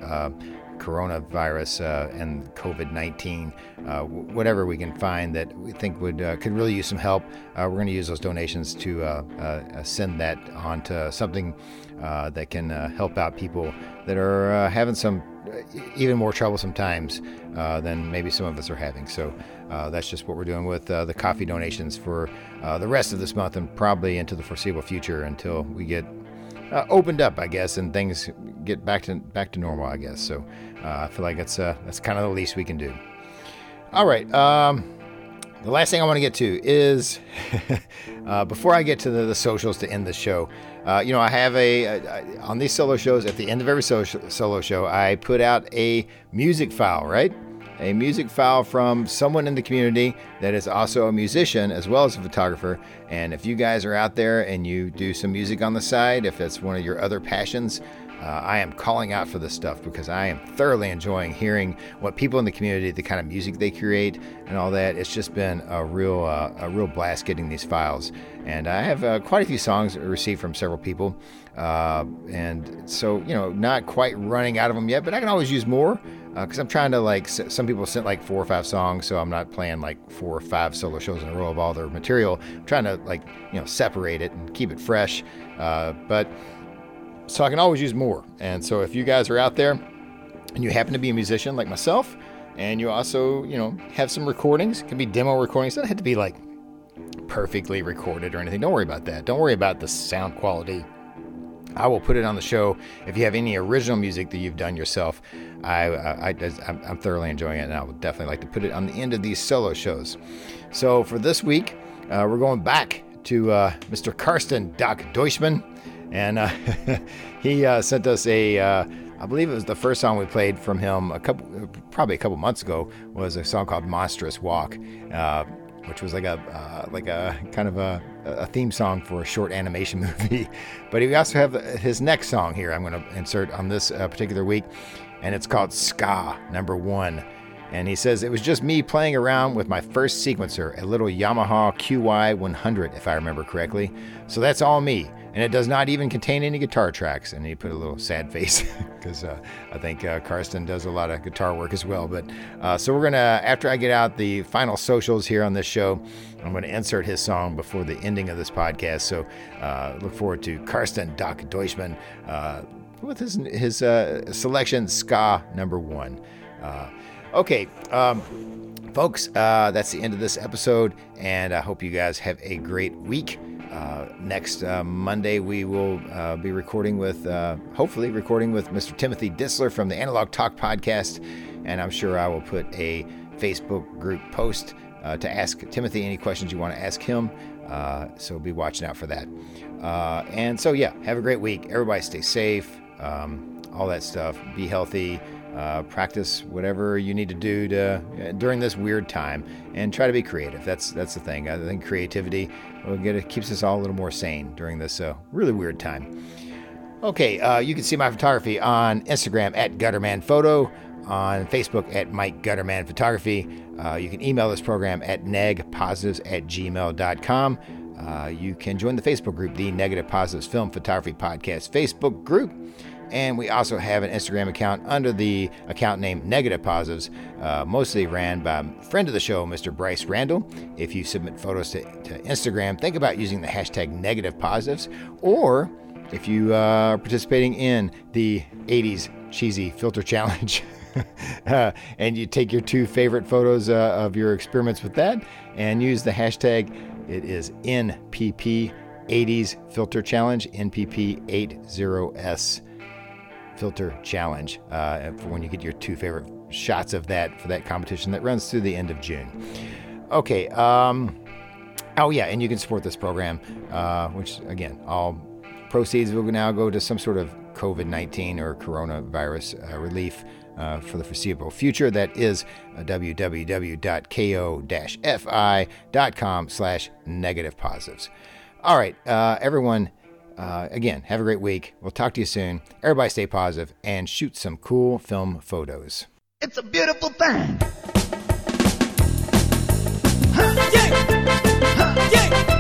coronavirus uh, and COVID 19, uh, whatever we can find that we think would uh, could really use some help, uh, we're going to use those donations to uh, send that on to something that can help out people that are having some even more troublesome times than maybe some of us are having. So that's just what we're doing with the coffee donations for the rest of this month and probably into the foreseeable future until we get uh, opened up, I guess, and things get back to back to normal, I guess. So uh, I feel like uh, that's kind of the least we can do. All right. Um, the last thing I want to get to is uh, before I get to the, the, socials to end the show. Uh, you know, I have a, a, on these solo shows. At the end of every social, solo show, I put out a music file, right? a music file from someone in the community that is also a musician as well as a photographer. And if you guys are out there and you do some music on the side, if it's one of your other passions, uh, I am calling out for this stuff because I am thoroughly enjoying hearing what people in the community, the kind of music they create, and all that. It's just been a real, uh, a real blast getting these files. And I have uh, quite a few songs received from several people, uh, and so you know, not quite running out of them yet, but I can always use more because uh, I'm trying to like some people sent like four or five songs, so I'm not playing like four or five solo shows in a row of all their material. I'm trying to like you know separate it and keep it fresh, uh, but so I can always use more. And so if you guys are out there and you happen to be a musician like myself, and you also you know have some recordings, it can be demo recordings. It doesn't have to be like perfectly recorded or anything. Don't worry about that. Don't worry about the sound quality I will put it on the show. If you have any original music that you've done yourself, I, I, am thoroughly enjoying it, and I would definitely like to put it on the end of these solo shows. So for this week, uh, we're going back to uh, Mr. Karsten Doc Deutschman, and uh, he uh, sent us a. Uh, I believe it was the first song we played from him a couple, probably a couple months ago, was a song called "Monstrous Walk." Uh, which was like a uh, like a kind of a, a theme song for a short animation movie. but we also have his next song here. I'm going to insert on this uh, particular week, and it's called Ska Number One. And he says it was just me playing around with my first sequencer, a little Yamaha QY100, if I remember correctly. So that's all me and it does not even contain any guitar tracks. And he put a little sad face because uh, I think uh, Karsten does a lot of guitar work as well. But uh, so we're gonna after I get out the final socials here on this show, I'm gonna insert his song before the ending of this podcast. So uh, look forward to Karsten Doc Deutschman uh, with his his uh, selection ska number one. Okay. Um, folks, that's the end of this episode, and I hope you guys have a great week. Uh, next uh, Monday, we will uh, be recording with, uh, hopefully, recording with Mr. Timothy Disler from the Analog Talk podcast. And I'm sure I will put a Facebook group post uh, to ask Timothy any questions you want to ask him. so be watching out for that. and so, yeah, have a great week. Everybody stay safe, um, all that stuff. Be healthy. Uh, practice whatever you need to do to uh, during this weird time, and try to be creative. That's that's the thing. I think creativity will get it keeps us all a little more sane during this uh, really weird time. Okay, uh, you can see my photography on Instagram at Gutterman Photo, on Facebook at Mike Gutterman Photography. Uh, you can email this program at negpositives at gmail.com. Uh, you can join the Facebook group, the Negative Positives Film Photography Podcast Facebook group. And we also have an Instagram account under the account name Negative Positives, uh, mostly ran by a friend of the show, Mr. Bryce Randall. If you submit photos to, to Instagram, think about using the hashtag Negative Positives. Or if you uh, are participating in the 80s Cheesy Filter Challenge, uh, and you take your two favorite photos uh, of your experiments with that and use the hashtag, it is NPP 80s Filter Challenge, NPP80S filter challenge uh, for when you get your two favorite shots of that for that competition that runs through the end of June. Okay. Um, oh yeah, and you can support this program, uh, which again, all proceeds will now go to some sort of COVID-19 or coronavirus uh, relief. Uh, for the foreseeable future. That is uh, www.ko-fi.com slash negative positives. All right, uh, everyone, uh, again, have a great week. We'll talk to you soon. Everybody stay positive and shoot some cool film photos. It's a beautiful thing. get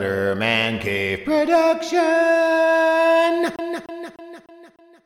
Man Cave production.